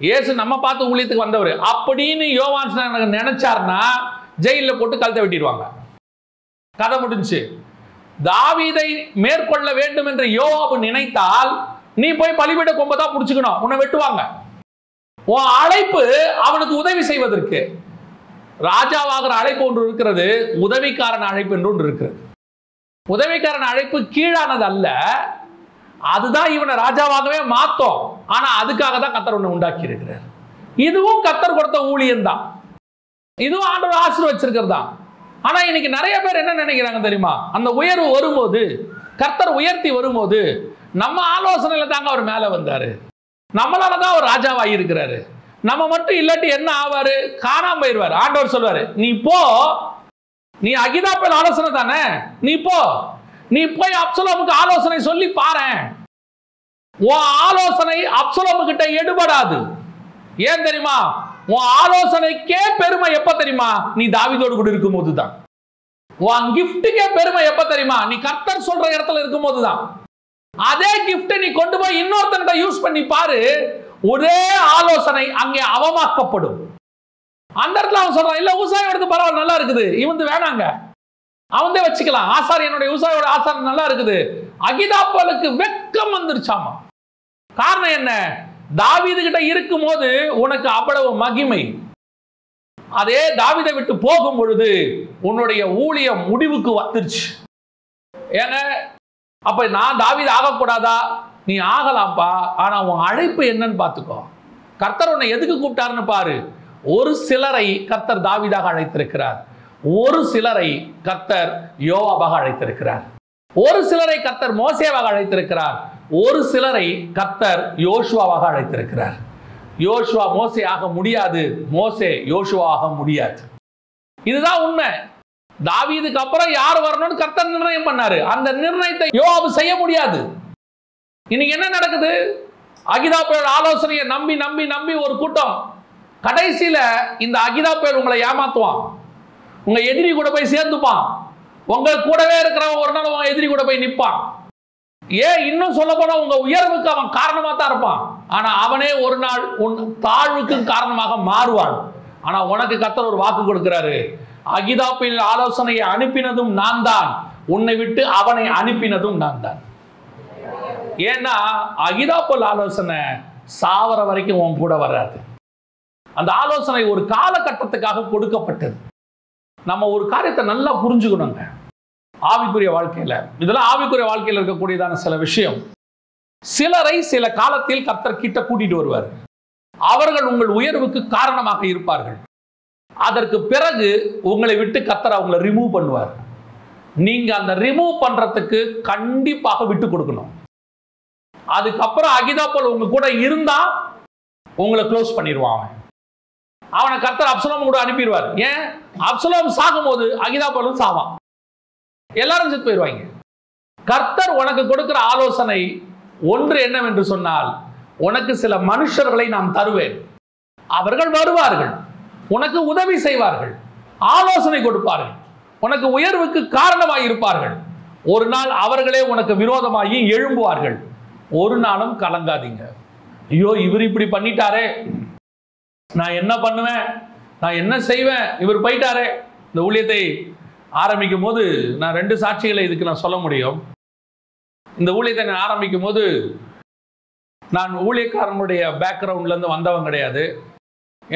S1: ஏசு நம்ம பார்த்து ஊழியத்துக்கு வந்தவர். அப்படின்னு யோவான் ஸ்நானகர் நினைச்சாருன்னா ஜெயிலில் போட்டு கழுத்தை வெட்டிடுவாங்க. கதை முடிஞ்சு தாவீதை மேற்கொள்ள வேண்டும் என்று யோவாபு நினைத்தால் நீ போய் பலிபீட கொம்பை தான் பிடிச்சுக்கணும். உன்னை வெட்டுவாங்க. உன் அழைப்பு அவனுக்கு உதவி செய்வதற்கு. ராஜாவாகிற அழைப்பு ஒன்று இருக்கிறது உதவிக்காரன் அழைப்பு என்று ஒன்று இருக்கிறது. உதவிக்காரன் அழைப்பு கீழானது அல்ல அதுதான் இவனை ராஜாவாகவே மாத்தோம். ஆனா அதுக்காக தான் கத்தர் ஒன்று உண்டாக்கி இருக்கிறார் இதுவும் கத்தர் கொடுத்த ஊழியம் தான் இதுவும் ஆண்டவர் ஆசீர்வச்சிருக்கிறது? தான் ஆனா இன்னைக்கு நிறைய பேர் என்ன நினைக்கிறாங்க தெரியுமா? அந்த உயர்வு வரும்போது கர்த்தர் உயர்த்தி வரும்போது நம்ம ஆலோசனையில தாங்க அவர் மேலே வந்தாரு. நம்மளால தான் அவர் ராஜாவாக இருக்கிறாரு. நம்ம மட்டும் இல்லாட்டி என்ன ஆவாரு? காணாம போயிடுவார். ஆண்டவர் சொல்வாரு நீ போ. நீ அகிதாப்பேல் ஆலோசனை தானே? நீ போ. நீ போய் அப்சலோமுக்கு ஆலோசனை சொல்லி பாரேன். உன் ஆலோசனை அப்சலோமு கிட்ட எடுபடாது. ஏன் தெரியுமா? உன் ஆலோசனைக்கே பெருமை எப்ப தெரியுமா? நீ தாவிதோடு கூட இருக்கும்போது தான் உன் கிஃப்ட்டுக்கே பெருமை எப்ப தெரியுமா? நீ கர்த்தர் சொல்ற இடத்துல இருக்கும்போது தான் அதே கிஃப்ட் நீ கொண்டு போய் இன்னொருத்தன்கிட்ட யூஸ் பண்ணி பாரு ஒரே ஆலோசனை அங்கே அவமாக்கப்படும். அந்த இடத்துல அவன் சொல்றான் இல்ல விவசாயம் எடுத்து பரவாயில்ல நல்லா இருக்குது. இவந்து வேணாங்க. அவன்தே வச்சுக்கலாம். ஆசாரியனுடைய ஊசாயோட ஆசாரம் நல்லா இருக்குது. அகிதாப்பலுக்கு வெக்கம் வந்துருச்சாமா? காரணம் என்ன? தாவீது கிட்ட இருக்கும்போது உனக்கு அவ்வளவு மகிமை. அதே தாவிதை விட்டு போகும் பொழுது உன்னுடைய ஊழியம் முடிவுக்கு வந்துருச்சு. ஏங்க அப்ப நான் தாவித ஆகக்கூடாதா? நீ ஆகலாம்ப்பா ஆனா உன் அழைப்பு என்னன்னு பார்த்துக்கோ. கர்த்தர் உன்னை எதுக்கு கூப்பிட்டாருன்னு பாரு. ஒரு சிலரை கர்த்தர் தாவிதாக அழைத்திருக்கிறார். ஒரு சிலரை கர்த்தர் யோவாபாக அழைத்திருக்கிறார். ஒரு சிலரை கர்த்தர் மோசேவாக அழைத்திருக்கிறார். ஒரு சிலரை கத்தர் யோசுவாவாக அழைத்திருக்கிறார். யோசுவா மோசே ஆக முடியாது. மோசே யோசுவாக முடியாது. இதுதான் உண்மை. தாவீதுக்கு அப்புறம் யார் வரணும்னு கர்த்தர் நிர்ணயம் பண்ணாரு. அந்த நிர்ணயத்தை யோவாபு செய்ய முடியாது. இன்னைக்கு என்ன நடக்குது? அகிதா புயல் ஆலோசனையை நம்பி நம்பி நம்பி ஒரு கூட்டம் கடைசியில இந்த அகிதா புயல் உங்களை ஏமாத்துவான். உங்க எதிரி கூட போய் சேர்ந்துப்பான். உங்க கூடவே இருக்கிறவன் ஒரு நாள் உங்க எதிரி கூட போய் நிற்பான் ஏன் இன்னும் சொல்ல போனா உங்க உயர்வுக்கு அவன் காரணமா தான் இருப்பான். ஆனா அவனே ஒரு நாள் உன் தாழ்வுக்கு காரணமாக மாறுவான். ஆனா உனக்கு கத்தர் ஒரு வாக்கு கொடுக்கிறாரு. அகிதாப்பின் ஆலோசனையை அனுப்பினதும் நான் தான். உன்னை விட்டு அவனை அனுப்பினதும் நான் தான். ஏன்னா அகிதாப்பல் ஆலோசனை சாவர வரைக்கும் உன் கூட வராது. அந்த ஆலோசனை ஒரு காலகட்டத்துக்காக கொடுக்கப்பட்டது. நம்ம ஒரு காரியத்தை நல்லா புரிஞ்சுக்கணுங்க. ஆவிக்குரிய வாழ்க்கையில். இதெல்லாம் ஆவிக்குரிய வாழ்க்கையில் இருக்கக்கூடியதான சில விஷயம். சிலரை சில காலத்தில் கர்த்தர் கிட்ட கூட்டிட்டு வருவார். அவர்கள் உங்கள் உயர்வுக்கு காரணமாக இருப்பார்கள். அதற்கு பிறகு உங்களை விட்டு கத்தர் அவங்கள ரிமூவ் பண்ணுவார். நீங்க அந்த ரிமூவ் பண்றதுக்கு கண்டிப்பாக விட்டு கொடுக்கணும். அதுக்கப்புறம் அகிதாப்பல் உங்க கூட இருந்தா உங்களை க்ளோஸ் பண்ணிடுவான் அவன். அவனை கர்த்தர் அப்சலோம் கூட அனுப்பிடுவார். ஏன்? அப்சலோம் சாகும்போது அகிதாப்பலும் சாவான். எல்லாரும் செத்து போயிடுவாங்க கர்த்தர் உனக்கு கொடுக்கிற ஆலோசனை ஒன்று என்னவென்று சொன்னால் உனக்கு சில மனுஷர்களை நான் தருவேன். அவர்கள் வருவார்கள். உனக்கு உதவி செய்வார்கள். ஆலோசனை கொடுப்பார்கள். உனக்கு உயர்வுக்கு காரணமாக இருப்பார்கள். ஒரு நாள் அவர்களே உனக்கு விரோதமாகி எழும்புவார்கள். ஒரு நாளும் கலங்காதீங்க. ஐயோ இவர் இப்படி பண்ணிட்டாரே. நான் என்ன பண்ணுவேன்? நான் என்ன செய்வேன்? இவர் போயிட்டாரே. இந்த ஊழியத்தை ஆரம்பிக்கும் போது நான் ரெண்டு சாட்சிகளை இதுக்கு நான் சொல்ல முடியும். இந்த ஊழியத்தை நான் ஆரம்பிக்கும் போது நான் ஊழியக்காரனுடைய பேக்ரவுண்ட்லேருந்து வந்தவன் கிடையாது.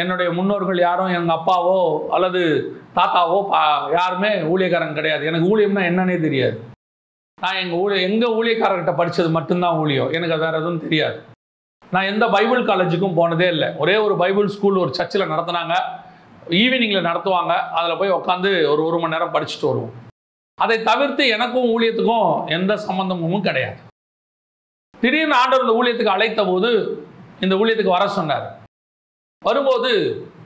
S1: என்னுடைய முன்னோர்கள் யாரும் எங்கள் அப்பாவோ அல்லது தாத்தாவோ பா யாருமே ஊழியக்காரன் கிடையாது. எனக்கு ஊழியம்னா என்னன்னே தெரியாது. நான் எங்கள் ஊழிய எங்கள் ஊழியக்காரர்கிட்ட படித்தது மட்டும்தான் ஊழியம். எனக்கு வேறு எதுவும் தெரியாது. நான் எந்த பைபிள் காலேஜுக்கும் போனதே இல்லை. ஒரே ஒரு பைபிள் ஸ்கூல் ஒரு சர்ச்சில் நடத்துனாங்க. ஈவினிங்கில் நடத்துவாங்க. அதில் போய் உட்காந்து ஒரு ஒரு மணி நேரம் படிச்சுட்டு வருவோம். அதை தவிர்த்து எனக்கும் ஊழியத்துக்கும் எந்த சம்பந்தமும் கிடையாது. திடீர்னு ஆண்டவர் இந்த ஊழியத்துக்கு அழைத்த போது இந்த ஊழியத்துக்கு வர சொன்னார். வரும்போது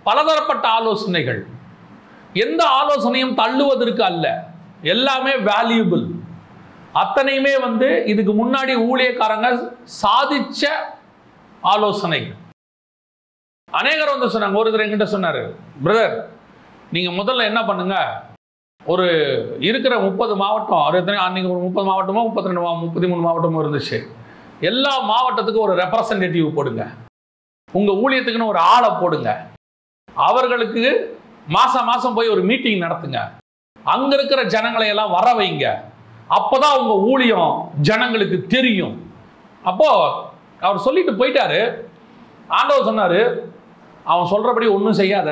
S1: பலதரப்பட்ட ஆலோசனைகள். எந்த ஆலோசனையும் தள்ளுவதற்கு அல்ல. எல்லாமே வேல்யூபிள் அத்தனையுமே வந்து இதுக்கு முன்னாடி ஊழியக்காரங்க சாதிச்ச ஆலோசனைகள். அநேகர் வந்து சொன்னாங்க ஒருத்தர் என்கிட்ட சொன்னார் பிரதர் நீங்கள் முதல்ல என்ன பண்ணுங்க? ஒரு இருக்கிற முப்பது மாவட்டம் அவர் எத்தனை அன்றைக்கி ஒரு முப்பது மாவட்டமோ முப்பத்தி ரெண்டு முப்பத்தி மூணு மாவட்டமோ இருந்துச்சு. எல்லா மாவட்டத்துக்கும் ஒரு ரெப்ரசன்டேட்டிவ் போடுங்க. உங்கள் ஊழியத்துக்குன்னு ஒரு ஆளை போடுங்க. அவர்களுக்கு மாதம் மாதம் போய் ஒரு மீட்டிங் நடத்துங்க. அங்கே இருக்கிற ஜனங்களை எல்லாம் வர வைங்க. அப்போ தான் உங்கள் ஊழியம் ஜனங்களுக்கு தெரியும். அப்போது அவர் சொல்லிட்டு போயிட்டாரு. ஆண்டவர் சொன்னார் அவன் சொல்கிறபடி ஒன்றும் செய்யாத.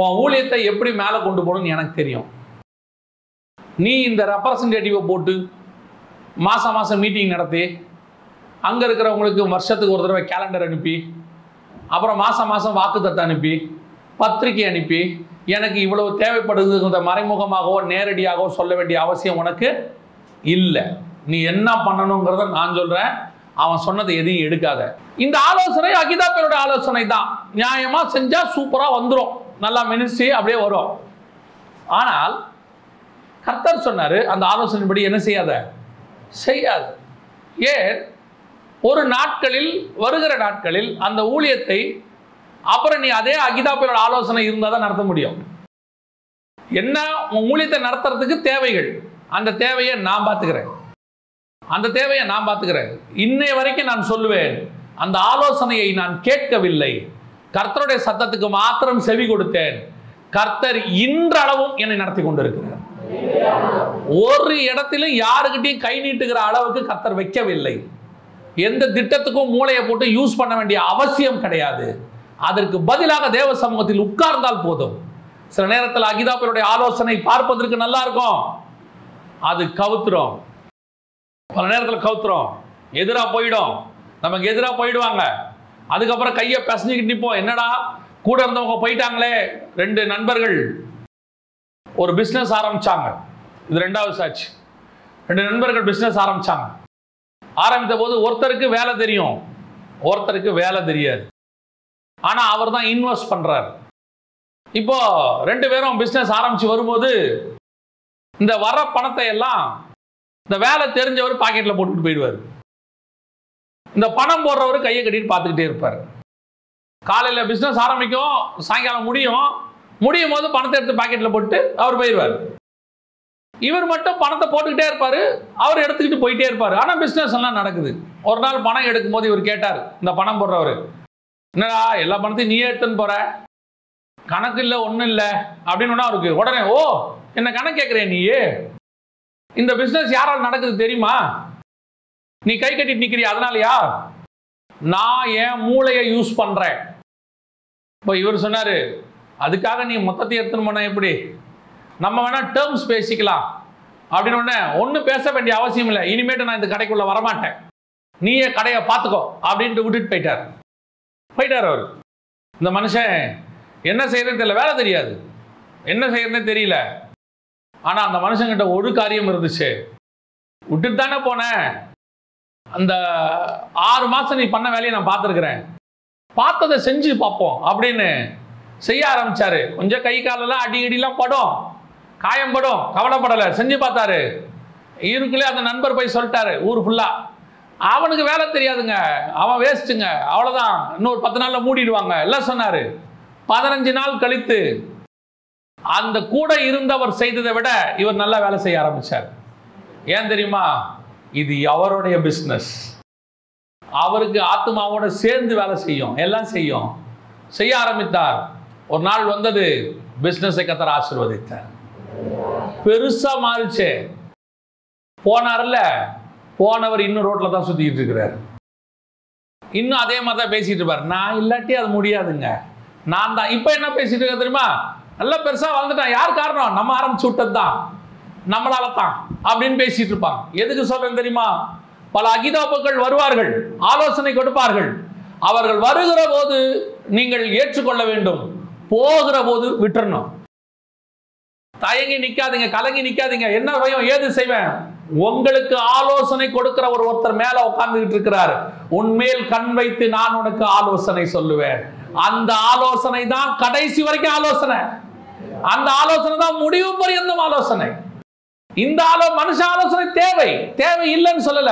S1: உன் ஊழியத்தை எப்படி மேலே கொண்டு போகணும்னு எனக்கு தெரியும். நீ இந்த ரெப்ரசன்டேட்டிவை போட்டு மாதம் மாதம் மீட்டிங் நடத்தி அங்கே இருக்கிறவங்களுக்கு வருஷத்துக்கு ஒரு தடவை கேலண்டர் அனுப்பி அப்புறம் மாதம் மாதம் வாக்குத்தத்தை அனுப்பி பத்திரிக்கை அனுப்பி எனக்கு இவ்வளவு தேவைப்படுதுங்கிறத மறைமுகமாகவோ நேரடியாகவோ சொல்ல வேண்டிய அவசியம் உனக்கு இல்லை. நீ என்ன பண்ணணுங்கிறத நான் சொல்கிறேன் அவன் சொன்னதை எதையும் எடுக்காத. இந்த ஆலோசனை அகிதாப்பேரோட ஆலோசனை தான். நியாயமா செஞ்சா சூப்பரா வந்துடும் நல்லா மினிஸ்ட்ரி அப்படியே வரும். ஆனால் கர்த்தர் சொன்னார் அந்த ஆலோசனைப்படி என்ன செய்யாத? செய்யாது. ஏன்? ஒரு நாட்களில் வருகிற நாட்களில் அந்த ஊழியத்தை அப்புறம் நீ அதே அகிதாப்பேரோட ஆலோசனை இருந்தால் தான் நடத்த முடியும். என்ன? உன் ஊழியத்தை நடத்துறதுக்கு தேவைகள். அந்த தேவையை நான் பார்த்துக்கிறேன். அந்த தேவையை நான் பார்த்துக்கிறேன். இன்னைய வரைக்கும் நான் சொல்லுவேன் அந்த ஆலோசனையை நான் கேட்கவில்லை. கர்த்தருடைய சத்தத்துக்கு மாத்திரம் செவி கொடுத்தேன். கர்த்தர் இன்றளவும் என்னை நடத்தி கொண்டிருக்கிறார். ஒரு இடத்திலும் யாருக்கிட்டையும் கை நீட்டுகிற அளவுக்கு கர்த்தர் வைக்கவில்லை. எந்த திட்டத்துக்கும் மூளையை போட்டு யூஸ் பண்ண வேண்டிய அவசியம் கிடையாது. அதற்கு பதிலாக தேவ சமூகத்தில் உட்கார்ந்தால் போதும். சில நேரத்தில் அகிதாப்பருடைய ஆலோசனை பார்ப்பதற்கு நல்லா இருக்கும். அது கவுத்துரும். பல நேரத்தில் கவுத்துறோம். எதிராக போயிடும். நமக்கு எதிராக போயிடுவாங்க. அதுக்கப்புறம் கையை பிசைஞ்சிக்கிட்டு நிற்போம் என்னடா? கூட இருந்தவங்க போயிட்டாங்களே. ரெண்டு நண்பர்கள் ஒரு பிஸ்னஸ் ஆரம்பித்தாங்க இது ரெண்டாவது சாட்சி. ரெண்டு நண்பர்கள் பிஸ்னஸ் ஆரம்பிச்சாங்க. ஆரம்பித்த போது ஒருத்தருக்கு வேலை தெரியும். ஒருத்தருக்கு வேலை தெரியாது. ஆனால் அவர் தான் இன்வெஸ்ட் பண்ணுறார் இப்போ ரெண்டு பேரும் பிஸ்னஸ் ஆரம்பித்து வரும்போது இந்த வர பணத்தை எல்லாம் இந்த வேலை தெரிஞ்சவர் பாக்கெட்டில் போட்டுக்கிட்டு போயிடுவார். இந்த பணம் போடுறவர் கையை கட்டிட்டு பார்த்துக்கிட்டே இருப்பார். காலையில் பிஸ்னஸ் ஆரம்பிக்கும் சாயங்காலம் முடியும். முடியும் போது பணத்தை எடுத்து பாக்கெட்டில் போட்டு அவர் போயிடுவார். இவர் மட்டும் பணத்தை போட்டுக்கிட்டே இருப்பார் அவர் எடுத்துக்கிட்டு போயிட்டே இருப்பார். ஆனால் பிஸ்னஸ் எல்லாம் நடக்குது. ஒரு நாள் பணம் எடுக்கும் போது இவர் கேட்டார் இந்த பணம் போடுறவர் என்னடா எல்லா பணத்தையும் நீயே எடுத்துன்னு போகிற கணக்கு இல்லை ஒன்றும் இல்லை. அப்படின்னு ஒண்ணா அவருக்கு உடனே ஓ என்ன கணக்கு கேட்குறேன் நீயே? இந்த பிஸ்னஸ் யாரால் நடக்குது தெரியுமா? நீ கை கட்டிட்டு நிக்கிறியா? அதனாலயா? நான் என் மூளையை யூஸ் பண்றேன். இப்போ இவர் சொன்னாரு அதுக்காக நீ மொத்தத்தை எடுத்துன்னு போன எப்படி? நம்ம வேணா டேர்ம்ஸ் பேசிக்கலாம். அப்படின்னு உடனே ஒன்றும் பேச வேண்டிய அவசியம் இல்லை. இனிமேட்டு நான் இந்த கடைக்குள்ளே வரமாட்டேன். நீயே கடையை பார்த்துக்கோ. அப்படின்ட்டு விட்டுட்டு போயிட்டார். போயிட்டார் அவர். இந்த மனுஷன் என்ன செய்யறதுன்னு தெரியல. வேலை தெரியாது. என்ன செய்யறதுன்னு தெரியல. ஆனால் அந்த மனுஷங்கிட்ட ஒரு காரியம் இருந்துச்சு. விட்டுட்டு தானே போனேன் அந்த ஆறு மாதம் நீ பண்ண வேலையை நான் பார்த்துருக்குறேன். பார்த்ததை செஞ்சு பார்ப்போம் அப்படின்னு செய்ய ஆரம்பிச்சாரு. கொஞ்சம் கை காலெல்லாம் அடி அடிலாம் படும். காயம் படும் கவலைப்படலை. செஞ்சு பார்த்தாரு. இருக்குள்ளே அந்த நண்பர் போய் சொல்லிட்டாரு ஊர் ஃபுல்லா அவனுக்கு வேலை தெரியாதுங்க. அவன் வேஸ்ட்டுங்க. அவ்வளோதான் இன்னொரு பத்து நாளில் மூடிடுவாங்க. எல்லாம் சொன்னார். பதினஞ்சு நாள் கழித்து அந்த கூட இருந்தவர் செய்ததை விட இவர் நல்லா வேலை செய்ய ஆரம்பிச்சார். ஏன் தெரியுமா? இது அவருடைய பிஸ்னஸ் அவருக்கு ஆத்மாவோட சேர்ந்து வேலை செய்யும். எல்லாம் செய்யும். செய்ய ஆரம்பித்தார். ஒரு நாள் வந்தது பிஸ்னஸை கத்தர் ஆசீர்வதித்தார். பெருசா மாறிச்சு. போனார்ல போனவர் இன்னும் ரோட்ல தான் சுத்திட்டு இருக்கிறார். இன்னும் அதே மாதிரி தான் பேசிட்டு இருப்பார். நான் இல்லாட்டி அது முடியாதுங்க. நான் தான் இப்போ என்ன பேசிட்டு இருக்க தெரியுமா? நல்லா பெருசா வளர்ந்துட்டான். யார் காரணம்? நம்ம ஆரம்பிச்சு விட்டது தான் நம்மளால தான் அப்படின்னு பேசிட்டு இருப்பான் எதுக்கு சொல்றேன் தெரியுமா? பல அகிதாப்புகள் வருவார்கள். ஆலோசனை கொடுப்பார்கள். அவர்கள் வருகிற போது நீங்கள் ஏற்றுக்கொள்ள வேண்டும். போகிற போது விட்டுறணும். தயங்கி நிக்காதீங்க கலங்கி நிக்காதீங்க. என்ன பயம்? ஏது செய்வேன்? உங்களுக்கு ஆலோசனை கொடுக்கிற ஒரு ஒருத்தர் மேல உட்கார்ந்துகிட்டு இருக்கிறார். உன்மேல் கண் வைத்து நான் உனக்கு ஆலோசனை சொல்லுவேன். அந்த ஆலோசனை தான் கடைசி வரைக்கும் ஆலோசனை. அந்த ஆலோசனை தான் முடிவு பரியந்தம் ஆலோசனை. இந்த ஆலோ மனுஷ ஆலோசனை தேவை. தேவை இல்லைன்னு சொல்லல.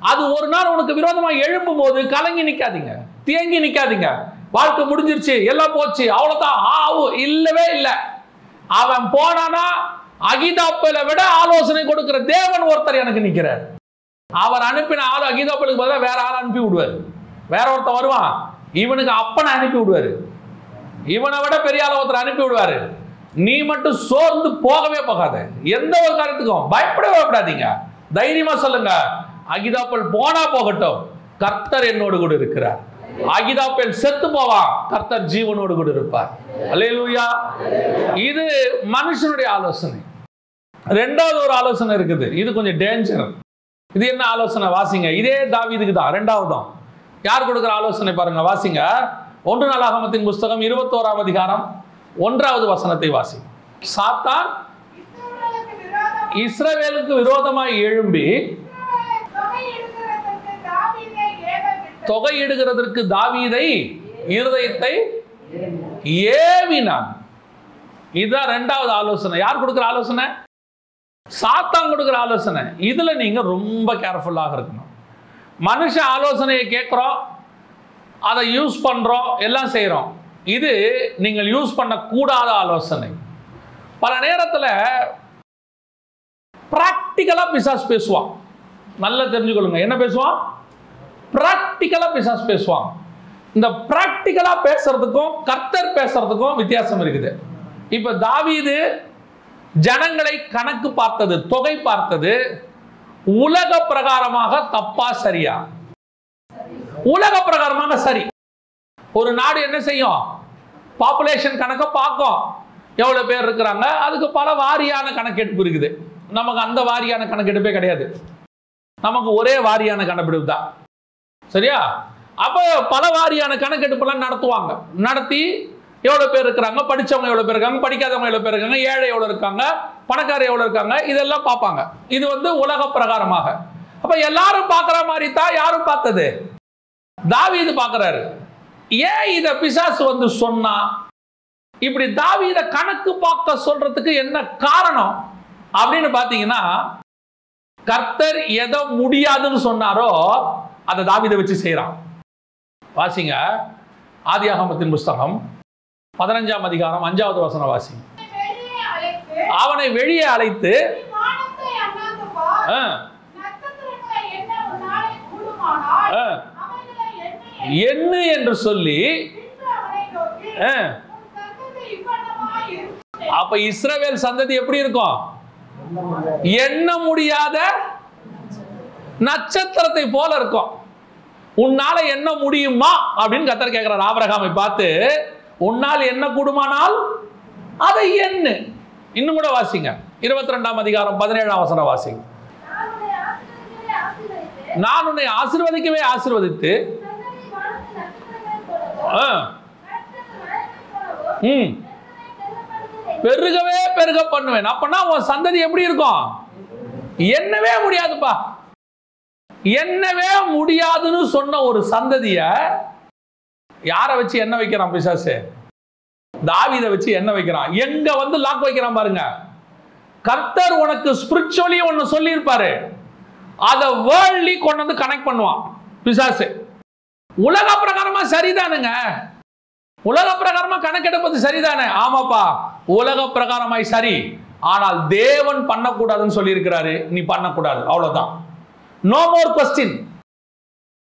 S1: அது ஒரு நாள் உனக்கு விரோதமா எழும்பும் போது கலங்கி நிக்காதீங்க. தேங்கி நிக்காதீங்க. வாழ்க்கை முடிஞ்சிருச்சு. எல்லாம் போச்சு. அவ்வளவுதான். ஆவு இல்லவே இல்லை. அவன் போனானா அகிதாப்பலை விட ஆலோசனை கொடுக்கிற தேவன் ஒருத்தர் எனக்கு நிற்கிறார் அவர் அனுப்பின ஆள் அகிதாப்பலுக்கு பதிலாக வேற ஆள் அனுப்பி விடுவார். வேற ஒருத்தன் வருவான். இவனுக்கு அப்பனை அனுப்பி விடுவாரு. இவனை விட பெரிய ஆள் ஒருத்தர் அனுப்பி விடுவாரு. நீ மட்டும் சோர்ந்து போகவே போகாத. எந்த ஒரு காரியத்துக்கும் பயப்படவே பயப்படாதீங்க. தைரியமா சொல்லுங்க. அகிதாப்பல் போனா போகட்டும். கர்த்தர் என்னோடு கூட இருக்கிறார். அகிதாப்பல் செத்து போவான். கர்த்தர் ஜீவனோடு கூட இருப்பார். அலையலூயா இது மனுஷனுடைய ஆலோசனை. ரெண்டாவது ஒரு ஆலோசனை இருக்குது. இது கொஞ்சம் டேஞ்சர் இது என்ன ஆலோசனை? வாசிங்க. இதே தாவிதுக்கு தான். ரெண்டாவதும். யார் கொடுக்குற ஆலோசனை பாருங்க வாசிங்க. ஒன்று நாளாகமத்தின் புஸ்தகம் இருபத்தோராம் அதிகாரம் ஒன்றாவது வசனத்தை வாசி. சாத்தான்
S2: இஸ்ரவேலுக்கு விரோதமாக
S1: எழும்பி
S2: தொகையிடுகிறதற்கு தாவீதை
S1: தாவீதை இருதயத்தை ஏவினான். இதுதான் ரெண்டாவது ஆலோசனை. யார் கொடுக்குற ஆலோசனை? சாத்தான் கொடுக்குற ஆலோசனை. இதில் நீங்கள் ரொம்ப கேர்ஃபுல்லாக இருக்கணும். மனுஷ ஆலோசனையை கேட்குறோம் அதை யூஸ் பண்ணுறோம் எல்லாம் செய்கிறோம் இது நீங்கள் யூஸ் பண்ணக்கூடாத ஆலோசனை. பல நேரத்தில் ப்ராக்டிக்கலாக பிசாஸ் பேசுவான். நல்லா தெரிஞ்சுக்கொள்ளுங்க. என்ன பேசுவான்? ப்ராக்டிக்கலா பிசாஸ் பேசுவான். இந்த ப்ராக்டிக்கலா பேசுறதுக்கும் கர்த்தர் பேசுறதுக்கும் வித்தியாசம் இருக்குது. இப்போ தாவீது ஜனங்களை கணக்கு பார்த்தது தொகை பார்த்தது உலக பிரகாரமாக தப்பா சரியா? உலக பிரகாரமாக சரி. ஒரு நாடு என்ன செய்யும்? பாப்புலேஷன் கணக்கை பார்க்கும். எவ்வளோ பேர் இருக்கிறாங்க? அதுக்கு பல வாரியான கணக்கெடுப்பு இருக்குது. நமக்கு அந்த வாரியான கணக்கெடுப்பே கிடையாது. நமக்கு ஒரே வாரியான கணக்கெடுப்பு தான். சரியா? அப்போ பல வாரியான கணக்கெடுப்பெல்லாம் நடத்துவாங்க. நடத்தி எவ்வளோ பேர் இருக்கிறாங்க? படித்தவங்க எவ்வளோ பேர் இருக்காங்க? படிக்காதவங்க எவ்வளோ பேர் இருக்காங்க? ஏழை எவ்வளோ இருக்காங்க? பணக்காரர் எவ்வளோ இருக்காங்க? இதெல்லாம் பார்ப்பாங்க. இது வந்து உலக பிரகாரமாக. அப்போ எல்லாரும் பார்க்குற மாதிரி தான் யாரும் பார்த்தது? தாவி இது பார்க்குறாரு. ஏன் இதை பிசாசு வந்து சொன்னா? இப்படி தாவீத கணக்கு பார்க்க சொல்றதுக்கு என்ன காரணம்? அப்படின்னு பார்த்தீங்கன்னா கர்த்தர் எதை முடியாதுன்னு சொன்னாரோ அதை தாவீதை வச்சு செய்கிறான் வாசிங்க. ஆதியாகமத்தின் புஸ்தகம் பதினஞ்சாம் அதிகாரம் அஞ்சாவது
S2: வெளியே அழைத்து
S1: அவனை வெளியே அழைத்து ஆ,
S2: நட்சத்திரங்களை எண்ண உன்னாலே கூடுமானால்
S1: ஆ,
S2: அவைகளை எண்ணு
S1: என்று சொல்லி அப்ப இஸ்ரவேல் சந்ததி எப்படி இருக்கும்? எண்ண முடியாத நட்சத்திரத்தை போல இருக்கும். உன்னால என்ன முடியுமா? அப்படின்னு கத்தர் கேட்கிறார். ஆபரகாமை பார்த்து உன்னால் என்ன கூடுமானால் அதை என்ன இன்னும் கூட வாசிங்க. இருபத்தி ரெண்டாம் அதிகாரம் பதினேழாம் வசனம் வாசிங்க.
S2: நான் உன்னை ஆசிர்வதிக்கவே ஆசிர்வதித்து
S1: நான் உன்னை ஆசீர்வதிக்கவே ஆசீர்வதித்து
S2: சந்ததி வானத்து நட்சத்திரங்களைப் போலவும்,
S1: ஆ,
S2: நட்சத்திர மழையைப் போலவும்
S1: ம்,
S2: பெருகவே
S1: பெருக பண்ணுவேன். அப்பனா உன் சந்ததி எப்படி இருக்கும்? என்னவே முடியாதுப்பா. என்னவே முடியாதுன்னு சொன்ன ஒரு சந்ததிய யாரை வச்சு என்ன வைக்கிறான் பிசாசு? தாவித வச்சு என்ன வைக்கிறான். எங்க வந்து லாக் வைக்கிறான் பாருங்க. கர்த்தர் உனக்கு ஸ்பிரிச்சுவலி ஒன்னு சொல்லியிருப்பாரு. அதை வேர்ல்ட்லி கொண்டு வந்து கனெக்ட் பண்ணுவான். பிசாசு. உலக பிரகாரமா சரிதானுங்க. உலக பிரகாரமா கணக்கெடுப்பது சரிதானே? ஆமாப்பா. உலக பிரகாரமாய் சரி. ஆனால் தேவன் பண்ணக்கூடாதுன்னு சொல்லியிருக்கிறாரு. நீ பண்ணக்கூடாது. அவ்வளவுதான். நோ மோர் கொஸ்டின்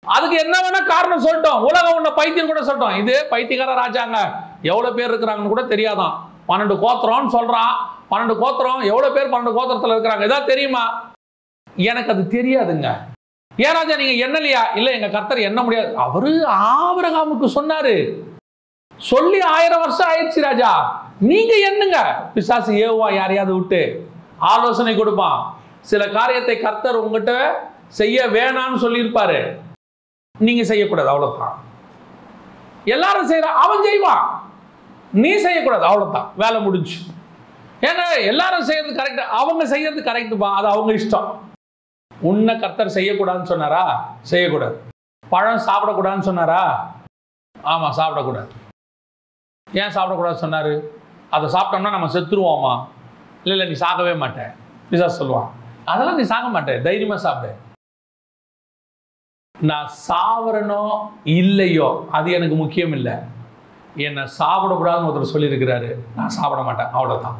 S1: அதுக்கு என்ன வேணா காரணம் சொல்லிட்டோம். உலகம் உன்ன பைத்தியம் கூட சொல்லிட்டோம். இது பைத்தியக்கார ராஜாங்க. எவ்வளவு பேர் இருக்கிறாங்கன்னு கூட தெரியாதான். பன்னெண்டு கோத்திரம்னு சொல்றான். பன்னெண்டு கோத்திரம் எவ்வளவு பேர் பன்னெண்டு கோத்திரத்துல இருக்கிறாங்க? ஏதாவது தெரியுமா? எனக்கு அது தெரியாதுங்க. ஏன் ராஜா நீங்க எண்ணலையா? இல்ல எங்க கர்த்தர் எண்ண முடியாது. அவரு ஆபரகாமுக்கு சொன்னாரு. சொல்லி ஆயிரம் வருஷம் ஆயிடுச்சு ராஜா. நீங்க எண்ணுங்க. பிசாசு ஏவுவா யாரையாவது விட்டு. ஆலோசனை கொடுப்பான். சில காரியத்தை கர்த்தர் உங்ககிட்ட செய்ய வேணாம்னு சொல்லியிருப்பாரு. நீங்க செய்யக்கூடாது அவ்வளவுதான். எல்லாரும் செய்யற அவன் செய்வான். நீ செய்யக்கூடாது அவ்வளவுதான். வேலை முடிஞ்சு. ஏன்னா எல்லாரும் செய்யறது கரெக்ட் அவங்க செய்யறது கரெக்டுப்பா அது அவங்க இஷ்டம். உன்னை கர்த்தர் செய்யக்கூடாதுன்னு சொன்னாரா? செய்யக்கூடாது. பழம் சாப்பிடக்கூடாதுன்னு சொன்னாரா? ஆமாம் சாப்பிடக்கூடாது. ஏன் சாப்பிடக்கூடாதுன்னு சொன்னார்? அதை சாப்பிட்டோம்னா நம்ம செத்துருவோமா? இல்லை இல்லை நீ சாகவே மாட்டேன் பிசாஸ் சொல்லுவான். அதெல்லாம் நீ சாக மாட்டேன் தைரியமாக சாப்பிடு. நான் சாவரனோ இல்லையோ அது எனக்கு முக்கியம் இல்லை. என்னை சாப்பிடக்கூடாதுன்னு ஒருத்தர் சொல்லியிருக்கிறாரு. நான் சாப்பிட மாட்டேன். அவ்வளோதான்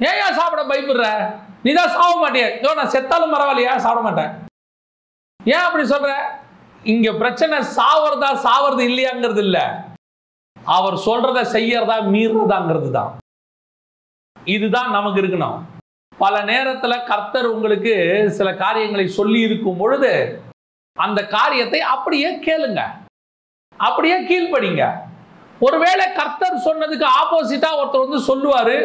S1: ஏன் ஏன் சாப்பிட பயப்படுற? நீ தான் சாக மாட்டிய. யோ நான் செத்தாலும் பரவாயில்லையா சாப்பிட மாட்டேன். ஏன் அப்படி சொல்ற? இங்க பிரச்சனை சாவறதா சாவறது இல்லையாங்கிறது இல்ல. அவர் சொல்றத செய்யறதா மீறதாங்கிறது தான். இதுதான் நமக்கு இருக்கணும். பல நேரத்துல கர்த்தர் உங்களுக்கு சில காரியங்களை சொல்லி இருக்கும் பொழுது அந்த காரியத்தை அப்படியே கேளுங்க. அப்படியே கீழ்ப்படிங்க. ஒருவேளை கர்த்தர் சொன்னதுக்கு ஆப்போசிட்டா ஒருத்தர் வந்து சொல்லுவாரு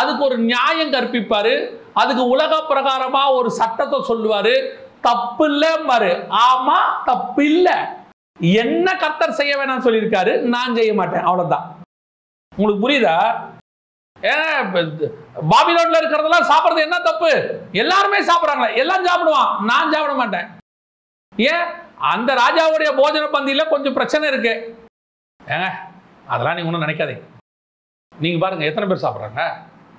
S1: அதுக்கு ஒரு நியாயம் கற்பிப்பார். அதுக்கு உலக பிரகாரமாக ஒரு சட்டத்தை சொல்லுவார். தப்பு இல்லைம்பாரு ஆமாம் தப்பு இல்லை என்ன கர்த்தர் செய்ய வேணாம்னு சொல்லியிருக்காரு? நான் செய்ய மாட்டேன். அவ்வளோதான் உங்களுக்கு புரியுதா? பாபிலோன்ல இருக்கிறதெல்லாம் சாப்பிட்றது என்ன தப்பு? எல்லாருமே சாப்பிட்றாங்களே. எல்லாம் சாப்பிடுவான். நான் சாப்பிட மாட்டேன். ஏன் அந்த ராஜாவுடைய போஜன பந்தியில் கொஞ்சம் பிரச்சனை இருக்கு. ஏங்க அதெல்லாம் நீங்கள் ஒன்றும் நினைக்காதீங்க. நீங்கள் பாருங்கள் எத்தனை பேர் சாப்பிட்றாங்க?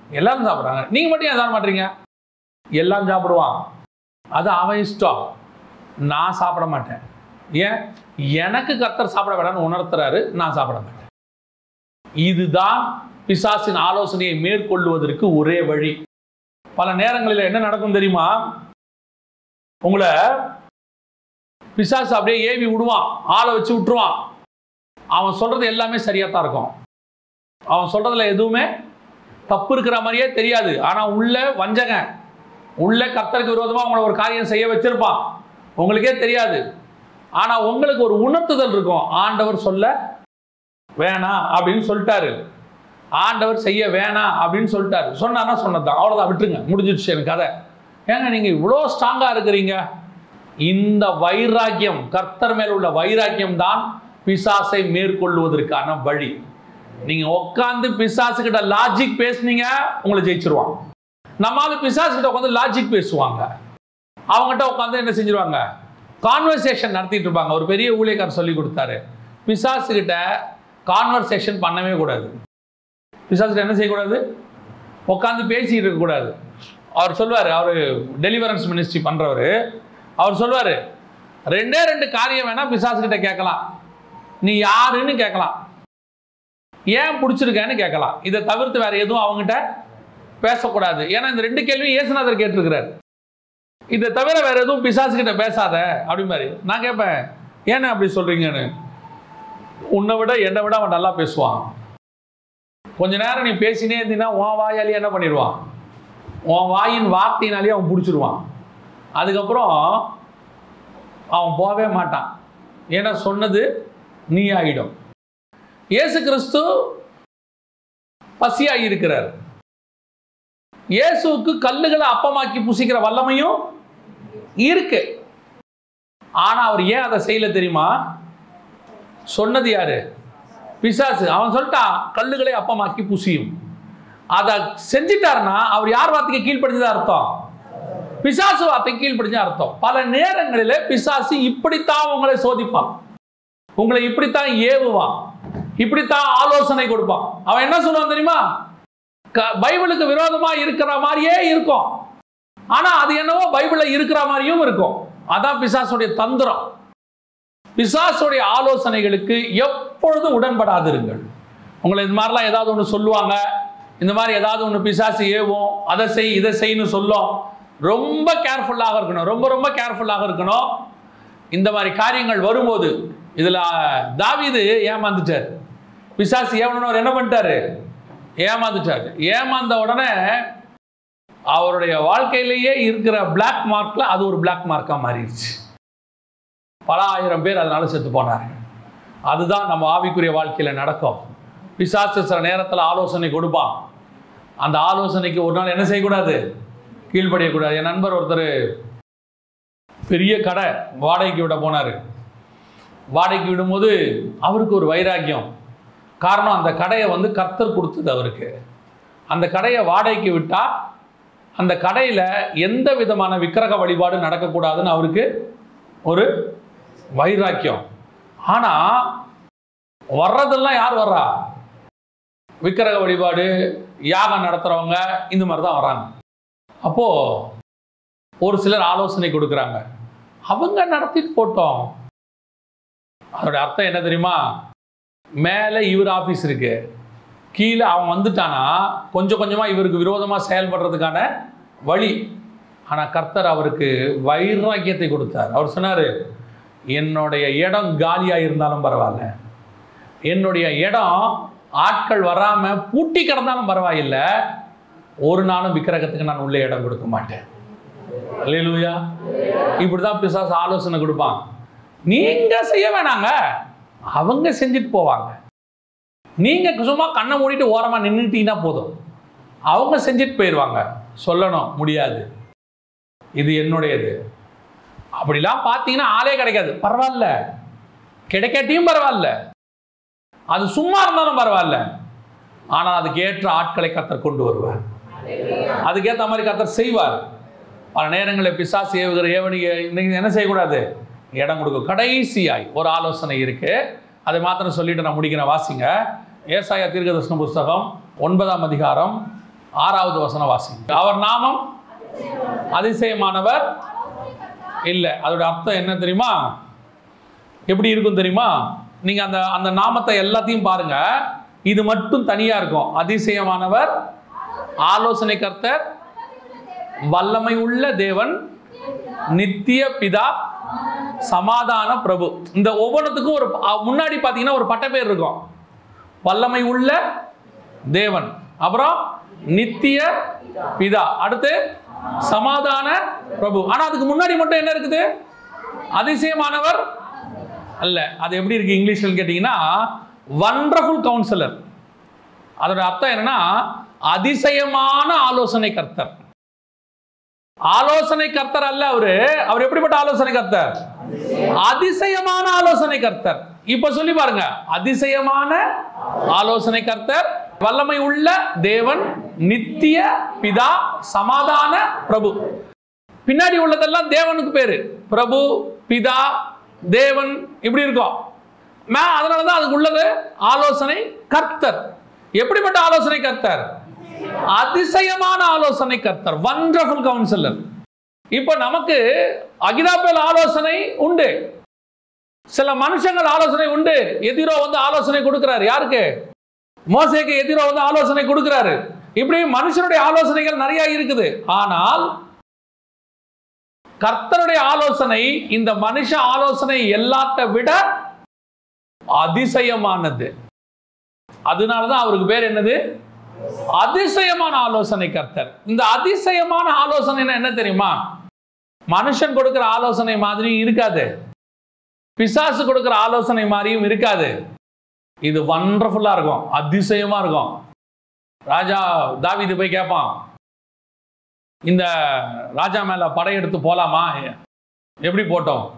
S1: எல்லாரும் சாப்பிட்றாங்க. நீங்கள் மட்டும் ஏன் சாப்பிட மாட்டீங்க? எல்லாம் சாப்பிடுவான். அது அவன் இஷ்டம். நான் சாப்பிட மாட்டேன். ஏன்? எனக்கு கர்த்தர் சாப்பிட வேண்டாம்னு உணர்த்துறாரு நான் சாப்பிட மாட்டேன். இதுதான் பிசாசின் ஆலோசனையை மேற்கொள்வதற்கு ஒரே வழி. பல நேரங்களில் என்ன நடக்கும் தெரியுமா? உங்களை பிசாசு அப்படியே ஏவி விடுவான் ஆளை வச்சு விட்டுருவான். அவன் சொல்றது எல்லாமே சரியாக தான் இருக்கும். அவன் சொல்றதுல எதுவுமே தப்பு இருக்கிற மாதிரியே தெரியாது. ஆனால் உள்ள வஞ்சகன் உள்ள கர்த்தருக்கு விரோதமாக உங்களை ஒரு காரியம் செய்ய வச்சிருப்பான். உங்களுக்கே தெரியாது. ஆனால் உங்களுக்கு ஒரு உணர்த்துதல் இருக்கும். ஆண்டவர் சொல்ல வேணாம் அப்படின்னு சொல்லிட்டாரு. ஆண்டவர் செய்ய வேணாம் அப்படின்னு சொல்லிட்டாரு. சொன்னார்னா சொன்னதான் அவ்வளோதான் விட்டுருங்க. முடிஞ்சிடுச்சு எனக்கு கதை. ஏங்க நீங்கள் இவ்வளோ ஸ்ட்ராங்காக இருக்கிறீங்க. இந்த வைராக்கியம் கர்த்தர் மேல் உள்ள வைராக்கியம் தான் பிசாசை மேற்கொள்வதற்கான வழி. நீங்க உட்காந்து பிசாசு கிட்ட லாஜிக் பேசுனீங்க உங்களை ஜெயிச்சிருவான் நம்மளால பிசாசு கிட்ட உட்காந்து லாஜிக் பேசுவாங்க. அவங்ககிட்ட உட்காந்து என்ன செஞ்சிருவாங்க? கான்வர்சேஷன் நடத்திட்டு இருப்பாங்க. ஒரு பெரிய ஊழியக்காரர் சொல்லி கொடுத்தாரு. பிசாசு கிட்ட கான்வர்சேஷன் பண்ணவே கூடாது. பிசாசு என்ன செய்யக்கூடாது? உட்காந்து பேசிட்டு இருக்கக்கூடாது. அவர் சொல்லுவார் அவர் டெலிவரன்ஸ் மினிஸ்ட்ரி பண்ணுறவர் அவர் சொல்லுவார் ரெண்டே ரெண்டு காரியம் வேணால் பிசாசு கிட்ட கேட்கலாம். நீ யாருன்னு கேட்கலாம். ஏன் பிடிச்சிருக்கேன்னு கேட்கலாம். இதை தவிர்த்து வேற எதுவும் அவங்ககிட்ட பேசக்கூடாது. ஏன்னா இந்த ரெண்டு கேள்வியும் இயேசுநாதர் கேட்டிருக்கிறார். இதை தவிர வேற எதுவும் பிசாசு கிட்ட பேசாத அப்படி மாதிரி நான் கேட்பேன் ஏன்னா அப்படி சொல்றீங்கன்னு? உன்னை விட என்னை விட அவன் நல்லா பேசுவான். கொஞ்ச நேரம் நீ பேசினே இருந்தீங்கன்னா உன் வாயாலே என்ன பண்ணிடுவான்? உன் வாயின் வார்த்தையினாலேயே அவன் பிடிச்சிருவான். அதுக்கப்புறம் அவன் போகவே மாட்டான். ஏன்னா சொன்னது நீ ஆகிடும் இயேசு கிறிஸ்து பசியாகி இருக்கிறார். இயேசுவுக்கு கல்லுகளை அப்பமாக்கி புசிக்கிற வல்லமையும் இருக்கு. ஆனா அவர் ஏன் அதை செய்யல தெரியுமா? சொன்னது யாரு? பிசாசு. அவன் சொல்லிட்டான் கல்லுகளை அப்பமாக்கி புசியும். அதை செஞ்சிட்டாருன்னா அவர் யார் வார்த்தைக்கு கீழ்ப்படிஞ்சதா அர்த்தம்? பிசாசு வார்த்தை கீழ்ப்படிஞ்ச அர்த்தம். பல நேரங்களில் பிசாசு இப்படித்தான் உங்களை சோதிப்பான். உங்களை இப்படித்தான் ஏவுவான். இப்படித்தான் ஆலோசனை கொடுப்பான். அவன் என்ன சொல்லுவான் தெரியுமா? க- பைபிளுக்கு விரோதமா இருக்கிற மாதிரியே இருக்கும். ஆனா அது என்னவோ பைபிள்ல இருக்கிற மாதிரியும் இருக்கும். அதான் பிசாசுடைய தந்திரம். பிசாசுடைய ஆலோசனைகளுக்கு எப்பொழுதும் உடன்படாதிருங்கள். உங்களை இந்த மாதிரிலாம் ஏதாவது ஒன்று சொல்லுவாங்க. இந்த மாதிரி ஏதாவது ஒன்று பிசாசு ஏவும். அதை செய் இதை செய்யு சொல்லும். ரொம்ப கேர்ஃபுல்லாக இருக்கணும். ரொம்ப ரொம்ப கேர்ஃபுல்லாக இருக்கணும். இந்த மாதிரி காரியங்கள் வரும்போது இதில் தாவிது ஏமாந்துட்டார். பிசாசு ஏவனவர் என்ன பண்ணிட்டாரு? ஏமாந்துட்டாரு. ஏமாந்த உடனே அவருடைய வாழ்க்கையிலேயே இருக்கிற பிளாக் மார்க்கில் அது ஒரு பிளாக் மார்க்காக மாறிடுச்சு. பல ஆயிரம் பேர் அதனால செத்து போனார் அதுதான் நம்ம ஆவிக்குரிய வாழ்க்கையில் நடக்கும். பிசாசு சில நேரத்தில் ஆலோசனை கொடுப்பான். அந்த ஆலோசனைக்கு ஒரு நாள் என்ன செய்யக்கூடாது? கீழ்ப்படியக்கூடாது. என் நண்பர் ஒருத்தர் பெரிய கடை வாடகைக்கு விட போனார். வாடகைக்கு விடும்போது அவருக்கு ஒரு வைராக்கியம். காரணம் அந்த கடையை வந்து கர்த்தர் கொடுத்தது அவருக்கு. அந்த கடையை வாடகைக்கு விட்டால் அந்த கடையில் எந்த விதமான விக்கிரக வழிபாடு நடக்கக்கூடாதுன்னு அவருக்கு ஒரு வைராக்கியம். ஆனால் வர்றதெல்லாம் யார் வர்றா? விக்கிரக வழிபாடு யாகம் நடத்துகிறவங்க இந்த மாதிரி தான் வராங்க அப்போது ஒரு சிலர் ஆலோசனை கொடுக்குறாங்க. அவங்க நடத்திட்டு போட்டோம். அதோட அர்த்தம் என்ன தெரியுமா? மேலே இவர் ஆஃபீஸ் இருக்கு. கீழே அவன் வந்துட்டானா கொஞ்சம் கொஞ்சமாக இவருக்கு விரோதமாக செயல்படுறதுக்கான வழி. ஆனால் கர்த்தர் அவருக்கு வைராக்கியத்தை கொடுத்தார். அவர் சொன்னார் என்னுடைய இடம் காலியாக இருந்தாலும் பரவாயில்ல. என்னுடைய இடம் ஆட்கள் வராமல் பூட்டி கிடந்தாலும் பரவாயில்ல. ஒரு நாளும் விக்கிரகத்துக்கு நான் உள்ளே இடம் கொடுக்க மாட்டேன். இப்படி தான் பிசாசு ஆலோசனை கொடுப்பான். நீங்கள் செய்ய வேணாங்க. அவங்க செஞ்சுட்டு போவாங்க. நீங்கள் சும்மா கண்ணை மூடிட்டு ஓரமாக நின்றுட்டீங்கன்னா போதும். அவங்க செஞ்சுட்டு போயிடுவாங்க சொல்லணும் முடியாது. இது என்னுடையது. அப்படிலாம் பார்த்தீங்கன்னா ஆளே கிடைக்காது. பரவாயில்ல. கிடைக்காட்டியும் பரவாயில்ல. அது சும்மா இருந்தாலும் பரவாயில்ல. ஆனால் அதுக்கு ஏற்ற ஆட்களை கத்தர் கொண்டு வருவார். அதுக்கேற்ற மாதிரி கத்தர் செய்வார். பல நேரங்களில் பிசாசு ஏவுகிற ஏவனியை இன்னைக்கு என்ன செய்யக்கூடாது? இடம் கொடுக்கும். கடைசியாய் ஒரு ஆலோசனை இருக்குது அதை மாத்திரம் சொல்லிட்டு நான் முடிக்கிறேன் வாசிங்க. ஏசாயா தீர்க்கதர்சன புஸ்தகம் ஒன்பதாம் அதிகாரம் ஆறாவது வசன வாசிங்க. அவர் நாமம் அதிசயமானவர் இல்லை. அதோட அர்த்தம் என்ன தெரியுமா? எப்படி இருக்கும் தெரியுமா? நீங்கள் அந்த அந்த நாமத்தை எல்லாத்தையும் பாருங்க. இது மட்டும் தனியாக இருக்கும். அதிசயமானவர் ஆலோசனை கர்த்தர் வல்லமை உள்ள தேவன் நித்திய பிதா சமாதான பிரபு. இந்த ஒவ்வொன்றுத்துக்கும் ஒரு முன்னாடி பார்த்தீங்கன்னா ஒரு பட்ட பேர் இருக்கும். வல்லமை உள்ள தேவன். அப்புறம் நித்திய பிதா. அடுத்து சமாதான பிரபு. ஆனா அதுக்கு முன்னாடி மட்டும் என்ன இருக்குது? அதிசயமானவர் அல்ல. அது எப்படி இருக்கு இங்கிலீஷ்ல கேட்டீங்கன்னா வண்டர்ஃபுல் கவுன்சிலர் அதோட அர்த்தம் என்னன்னா அதிசயமான ஆலோசனை கர்த்தர் ஆலோசனை கர்த்தர் அல்ல அவரு. அவர் எப்படிப்பட்ட ஆலோசனை கர்த்தர் அதிசயமான ஆலோசனை கர்த்தர் இப்ப சொல்லி பாருங்க. அதிசயமான ஆலோசனை கர்த்தர் வல்லமை உள்ள தேவன் நித்திய பிதா சமாதான பிரபு. பின்னாடி உள்ளதெல்லாம் தேவனுக்கு பேரு. பிரபு பிதா தேவன் இப்படி இருக்கும். மே- அதனாலதான் அதுக்கு உள்ளது ஆலோசனை கர்த்தர் எப்படிப்பட்ட ஆலோசனை கர்த்தர் அதிசயமான ஆலோசனை கர்த்தர் வண்டர்ஃபுல் கவுன்சிலர் இப்ப நமக்கு அகிதாப்பேல் ஆலோசனை உண்டு. சில மனுஷங்கள் ஆலோசனை உண்டு. எதிரோ வந்து ஆலோசனை கொடுக்கிறாரு. யாருக்கு? மோசைக்கு எதிரோ வந்து ஆலோசனை கொடுக்கிறாரு. இப்படி மனுஷனுடைய ஆலோசனைகள் நிறைய இருக்குது. ஆனால் கர்த்தருடைய ஆலோசனை இந்த மனுஷ ஆலோசனை எல்லாத்த விட அதிசயமானது. அதனாலதான் அவருக்கு பேர் என்னது? அதிசயமான ஆலோசனை கர்த்தர். இந்த அதிசயமான ஆலோசனை என்ன தெரியுமா? மனுஷன் கொடுக்கிற ஆலோசனை மாதிரியும் இருக்காது. பிசாசு கொடுக்கிற ஆலோசனை மாதிரியும் இருக்காது. இது வண்டர்ஃபுல்லா இருக்கும். அதிசயமா இருக்கும். ராஜா தாவீது போய் கேட்பான் இந்த ராஜா மேல படையெடுத்து போலாமா? எப்படி போட்டோம்?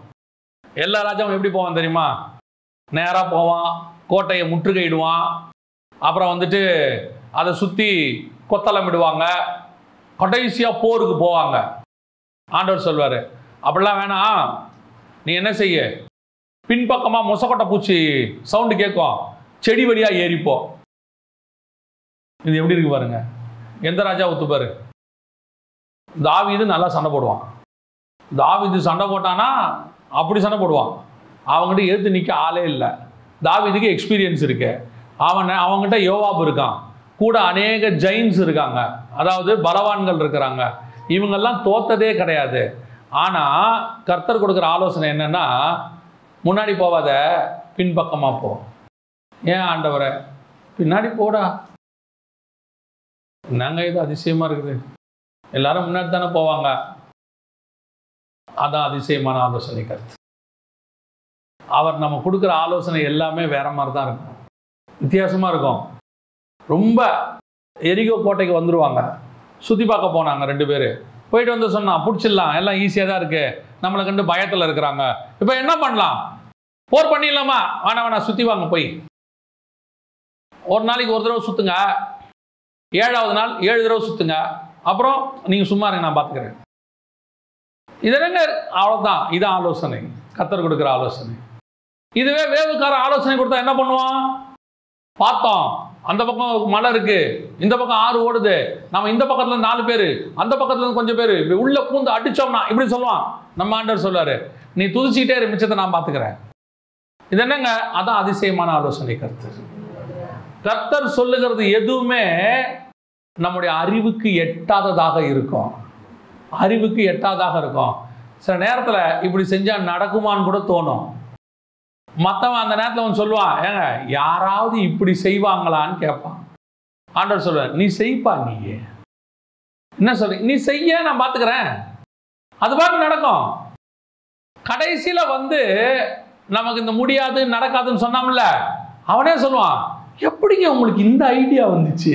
S1: எல்லா ராஜாவும் எப்படி போவான் தெரியுமா? நேராக போவான் கோட்டையை முற்றுகையிடுவான். அப்புறம் வந்துட்டு அதை சுற்றி கொத்தளமிடுவாங்க. கடைசியாக போருக்கு போவாங்க. ஆண்டவர் சொல்வார் அப்படிலாம் வேணாம். நீ என்ன செய்ய? பின்பக்கமாக மொசக்கொட்டை பூச்சி சவுண்டு கேட்கும் செடி வழியாக ஏறிப்போம் இது எப்படி இருக்கு பாருங்க. எந்த ராஜா ஒத்துப்பாரு தாவிது நல்லா சண்டை போடுவான். தாவிது சண்டை போட்டானா அப்படி சண்டை போடுவான். அவங்ககிட்ட எதிர்த்து நிற்க ஆளே இல்லை. தாவிதுக்கு எக்ஸ்பீரியன்ஸ் இருக்கு. அவனை அவங்ககிட்ட யோவாப் இருக்கான். கூட அநேக ஜெயின்ஸ் இருக்காங்க. அதாவது பலவான்கள் இருக்கிறாங்க. இவங்கெல்லாம் தோத்ததே கிடையாது. ஆனால் கர்த்தர் கொடுக்குற ஆலோசனை என்னென்னா முன்னாடி போவாத பின்பக்கமாக போ. ஏன் ஆண்டவரை? பின்னாடி போடா. நாங்கள் இது அதிசயமாக இருக்குது? எல்லாரும் முன்னாடி தானே போவாங்க. அதான் அதிசயமான ஆலோசனை கருத்து. அவர் நம்ம கொடுக்குற ஆலோசனை எல்லாமே வேற மாதிரி தான் இருக்கும். வித்தியாசமாக இருக்கும். ரொம்ப எரிகோ கோட்டைக்கு வந்துடுவாங்க சுற்றி பார்க்க போனாங்க ரெண்டு பேர். போயிட்டு வந்து சொன்னான் பிடிச்சிடலாம் எல்லாம் ஈஸியாக தான் இருக்குது நம்மளை கண்டு பயத்தில் இருக்கிறாங்க. இப்போ என்ன பண்ணலாம்? போர் பண்ணிடலாமா? வேணா வேணா சுற்றி வாங்க போய். ஒரு நாளைக்கு ஒரு தடவை சுற்றுங்க ஏழாவது நாள் ஏழு தடவை சுற்றுங்க அப்புறம் நீங்கள் சும்மா இருங்க நான் பார்த்துக்கிறேன் இதெல்லாம் அவ்வளோதான் இது ஆலோசனை. கத்தர் கொடுக்குற ஆலோசனை. இதுவே வேவுக்கார ஆலோசனை கொடுத்தா என்ன பண்ணுவான்? பார்த்தோம். அந்த பக்கம் மலை இருக்கு. இந்த பக்கம் ஆறு ஓடுது. நம்ம இந்த பக்கத்துல நாலு பேர் அந்த பக்கத்துல இருந்து கொஞ்சம் பேர் உள்ள பூந்து அடிச்சோம்னா இப்படி சொல்லுவான். நம்ம ஆண்டவர் சொல்லுவாரு நீ துதிச்சிக்கிட்டே இரு மிச்சத்தை நான் பார்த்துக்கிறேன். இது என்னங்க? அதான் அதிசயமான ஆலோசனை கருத்து. கர்த்தர் சொல்லுகிறது எதுவுமே நம்முடைய அறிவுக்கு எட்டாததாக இருக்கும். அறிவுக்கு எட்டாததாக இருக்கும். சில நேரத்தில் இப்படி செஞ்சால் நடக்குமான்னு கூட தோணும். மற்றவன் அந்த நேரத்தில் அவன் சொல்லுவான் ஏங்க யாராவது இப்படி செய்வாங்களான்னு கேட்பான். ஆண்டவர் சொல்லுவார் நீ செய்ப்பா நீ என்ன சொல்ற நீ செய்ய நான் பார்த்துக்கிறேன் அது பாட்டு நடக்கும். கடைசியில் வந்து நமக்கு இந்த முடியாது நடக்காதுன்னு சொன்னாம்ல அவனே சொல்லுவான் எப்படிங்க உங்களுக்கு இந்த ஐடியா வந்துச்சு?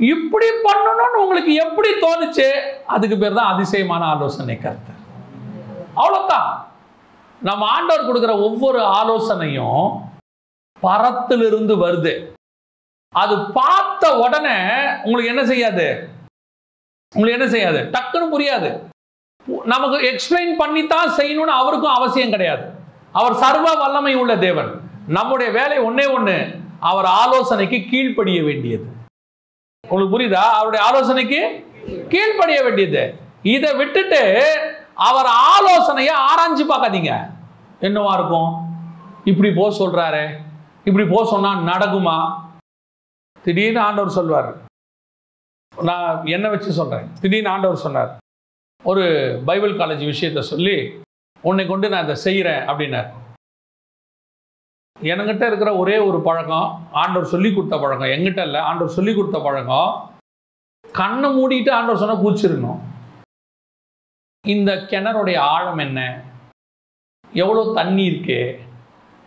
S1: இப்படி பண்ணணும்னு உங்களுக்கு எப்படி தோணுச்சு? அதுக்கு பேர் தான் அதிசயமான ஆலோசனை கருத்து. அவ்வளோதான் நம்ம ஆண்டவர் கொடுக்குற ஒவ்வொரு ஆலோசனையும் பரத்திலிருந்து வருது. அது பார்த்த உடனே உங்களுக்கு என்ன செய்யாது? உங்களுக்கு என்ன செய்யாது? டக்குன்னு புரியாது. நமக்கு எக்ஸ்பிளைன் பண்ணி தான் செய்யணும்னு அவருக்கும் அவசியம் கிடையாது. அவர் சர்வ வல்லமை உள்ள தேவன். நம்முடைய வேலை ஒன்னே ஒன்று அவர் ஆலோசனைக்கு கீழ்ப்படிய வேண்டியது. உங்களுக்கு புரியுதா? அவருடைய ஆலோசனைக்கு கீழ்ப்படிய வேண்டியது. இதை விட்டுட்டு அவர் ஆலோசனையை ஆராய்ஞ்சு பார்க்காதீங்க. என்னவா இருக்கும்? இப்படி போ சொல்றாரு. இப்படி போ சொன்னா நடக்குமா? திடீர்னு ஆண்டவர் சொல்வார். நான் என்ன வச்சு சொல்றேன். திடீர்னு ஆண்டவர் சொன்னார். ஒரு பைபிள் காலேஜ் விஷயத்த சொல்லி உன்னை கொண்டு நான் இதை செய்கிறேன் அப்படின்னார். என்கிட்ட இருக்கிற ஒரே ஒரு பழக்கம் ஆண்டவர் சொல்லி கொடுத்த பழக்கம். எங்கிட்ட இல்லை ஆண்டவர் சொல்லி கொடுத்த பழக்கம் கண்ணை மூடிட்டு ஆண்டவர் சொன்னால் பூச்சிருக்கணும் இந்த கிணறுடைய ஆழம் என்ன? எவ்வளோ தண்ணி இருக்கு?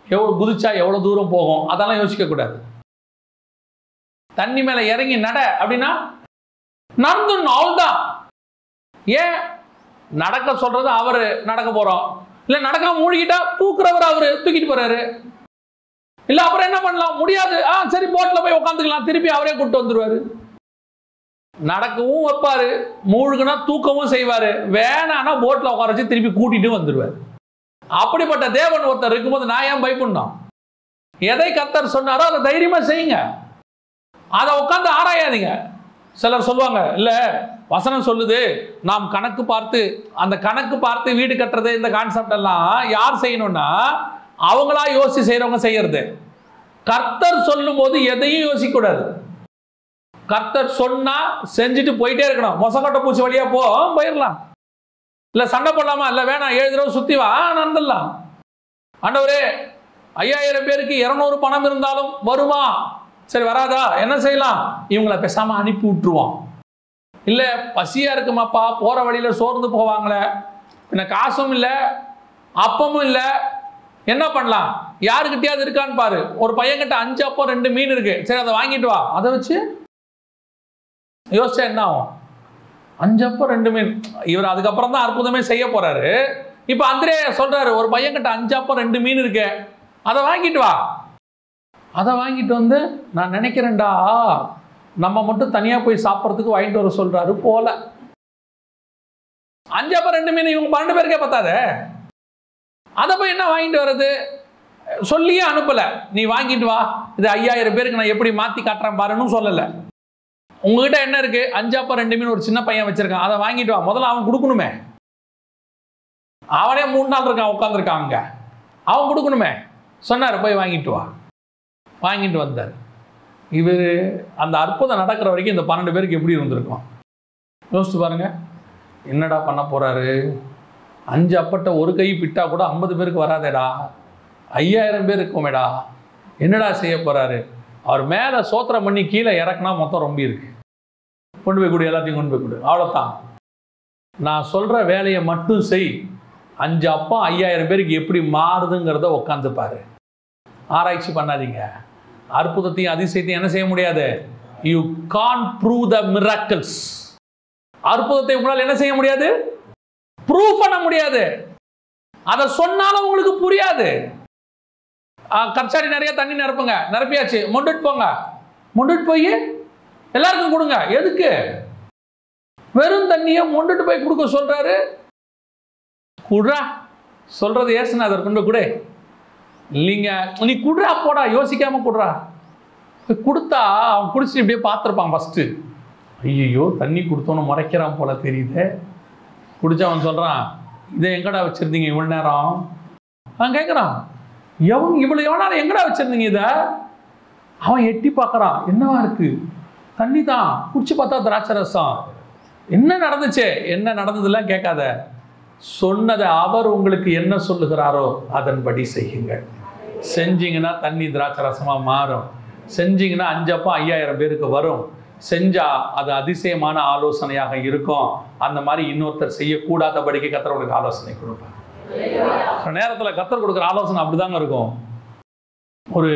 S1: எவ்வளோ குதிச்சா எவ்வளோ தூரம் போகும்? அதெல்லாம் யோசிக்க கூடாது. தண்ணி மேலே இறங்கி நட அப்படின்னா நடந்துடணும் அவ்வளோதான் ஏன்? நடக்க சொல்றது அவர் நடக்க போறோம். இல்லை நடக்காம மூழ்கிட்டா தூக்குறவர் அவரு தூக்கிட்டு போறாரு. இல்லை அப்புறம் என்ன பண்ணலாம்? முடியாது. ஆ சரி போட்டில் போய் உட்காந்துக்கலாம் திருப்பி அவரே கூப்பிட்டு வந்துடுவாரு நடக்கவும் வைப்பாரு மூழ்குனா தூக்கவும் செய்வார் வேணான்னா போட்டில் உட்கார வச்சு திருப்பி கூட்டிட்டு வந்துடுவார் அப்படிப்பட்ட தேவன் ஒருத்தர் இருக்கும்போது நான் ஏன் பயப்படணும்? எதை கத்தர் சொன்னாரோ அதை தைரியமாக செய்யுங்க. அதை உட்காந்து ஆராயாதீங்க. சிலர் சொல்லுவாங்க இல்லை வசனம் சொல்லுது நாம் கணக்கு பார்த்து அந்த கணக்கு பார்த்து வீடு கட்டுறது இந்த கான்செப்ட் எல்லாம் யார் செய்யணும்னா அவங்களா யோசிச்சு செய்கிறவங்க செய்யறது. கர்த்தர் சொல்லும் போது எதையும் யோசிக்கக்கூடாது. கர்த்தர் சொன்னா செஞ்சுட்டு போயிட்டே இருக்கணும். மொசக்கொட்டை பூச்சி வழியா போ போயிடலாம். இல்ல சண்டை போடலாமா? இல்ல வேணாம் ஏழு தடவை சுத்தி வா நடந்துடலாம். ஆண்டவரே ஐயாயிரம் பேருக்கு இருநூறு பணம் இருந்தாலும் வருமா? சரி வராதா? என்ன செய்யலாம்? இவங்கள பேசாம அனுப்பி விட்டுருவோம். இல்ல பசியா இருக்குமாப்பா? போற வழியில சோர்ந்து போவாங்களே. என்ன காசும் இல்லை அப்பமும் இல்லை. என்ன பண்ணலாம்? யாருக்கிட்டயாவது இருக்கான்னு பாரு. ஒரு பையன்கிட்ட அஞ்சு அப்பம் ரெண்டு மீன் இருக்கு. சரி அதை வாங்கிட்டு வா. அதை வச்சு யோசிச்சா என்ன ஆகும்? அஞ்சப்போ ரெண்டு மீன். இவர் அதுக்கப்புறம் தான் அற்புதமே செய்ய போறாரு. இப்போ அந்திரே சொல்றாரு ஒரு பையன்கிட்ட கிட்ட அஞ்சப்போ ரெண்டு மீன் இருக்கு. அதை வாங்கிட்டு வா. அதை வாங்கிட்டு வந்து நான் நினைக்கிறேன்டா. நம்ம மட்டும் தனியாக போய் சாப்பிட்றதுக்கு வாங்கிட்டு வர சொல்றாரு போல. அஞ்சப்போ ரெண்டு மீன் இவங்க பன்னெண்டு பேருக்கே பத்தாதே? அதை போய் என்ன வாங்கிட்டு வர்றது? சொல்லியே அனுப்பலை. நீ வாங்கிட்டு வா. இது ஐயாயிரம் பேருக்கு நான் எப்படி மாற்றி காட்டுறேன் பாருன்னு சொல்லலை. உங்ககிட்ட என்ன இருக்கு? அஞ்சாப்பா ரெண்டு மீன் ஒரு சின்ன பையன் வச்சிருக்கான். அதை வாங்கிட்டு வா. முதல்ல அவன் கொடுக்கணுமே. அவனே மூணு நாள் இருக்கான் உட்காந்துருக்கான் அவன் கொடுக்கணுமே. சொன்னார் போய் வாங்கிட்டு வா. வாங்கிட்டு வந்தார். இவர் அந்த அற்புதம் நடக்கிற வரைக்கும் இந்த பன்னெண்டு பேருக்கு எப்படி இருந்திருக்கும்? யோசிச்சு பாருங்க. என்னடா பண்ண போறாரு? அஞ்சு அப்பட்ட ஒரு கை பிட்டா கூட ஐம்பது பேருக்கு வராதேடா. ஐயாயிரம் பேர் இருக்குமேடா. என்னடா செய்ய போறாரு? அவர் மேலே சோத்திரம் பண்ணி கீழே இறக்குனா மொத்தம் ரொம்ப இருக்கு. கொண்டு போய் கொடு எல்லாத்தையும் கொண்டு போய் கொடு. அவ்வளோதான் நான் சொல்கிற வேலையை மட்டும் செய். அஞ்சு அப்பா ஐயாயிரம் பேருக்கு எப்படி மாறுதுங்கிறத உட்காந்து பாரு. ஆராய்ச்சி பண்ணாதீங்க. அற்புதத்தையும் அதிசயத்தையும் என்ன செய்ய முடியாது? You can prove the miracles அற்புதத்தை உங்களால் என்ன செய்ய முடியாது? ப்ரூவ் பண்ண முடியாது. அதை சொன்னாலும் உங்களுக்கு புரியாது. ஆ, கற்சாடி நிறைய தண்ணி நிரப்புங்க. நிரப்பியாச்சு. மொண்டுட்டு போங்க. மொண்டுட்டு போய் எல்லாருக்கும் கொடுங்க. எதுக்கு? வெறும் தண்ணியை மொண்டுட்டு போய் கொடுக்க சொல்கிறாரு குடுறா. சொல்கிறது ஏசுநாதர் கொண்டு கொடு. இல்லைங்க நீ குடுறா போடா யோசிக்காமல் குடுறா. கொடுத்தா அவன் குடிச்சு இப்படியே பார்த்துருப்பான் ஃபஸ்ட்டு ஐயோ தண்ணி கொடுத்தோன்னு முறைக்கிறான் போல தெரியுது. குடிச்சு அவன் சொல்கிறான் இதை எங்கடா வச்சுருந்தீங்க இவ்வளோ நேரம்? அவன் கேட்குறான் எவன் இவ்வளோ எவ்வளோ நேரம் எங்கடா வச்சுருந்தீங்க இதை? அவன் எட்டி பார்க்குறான் என்னவா இருக்குது தண்ணி தான் குடிச்சு பார்த்தா திராட்சை ரசம் என்ன நடந்துச்சு? என்ன நடந்ததுலாம் கேட்காத. சொன்னதை அவர் உங்களுக்கு என்ன சொல்லுகிறாரோ அதன்படி செய்யுங்கள். செஞ்சீங்கன்னா தண்ணி திராட்சை ரசமாக மாறும். செஞ்சீங்கன்னா அஞ்சப்பா ஐயாயிரம் பேருக்கு வரும். செஞ்சால் அது அதிசயமான ஆலோசனையாக இருக்கும். அந்த மாதிரி இன்னொருத்தர் செய்யக்கூடாதபடிக்கு கத்தர் உங்களுக்கு ஆலோசனை கொடுப்பார். சில நேரத்தில் கத்தர் கொடுக்குற ஆலோசனை அப்படிதாங்க இருக்கும். ஒரு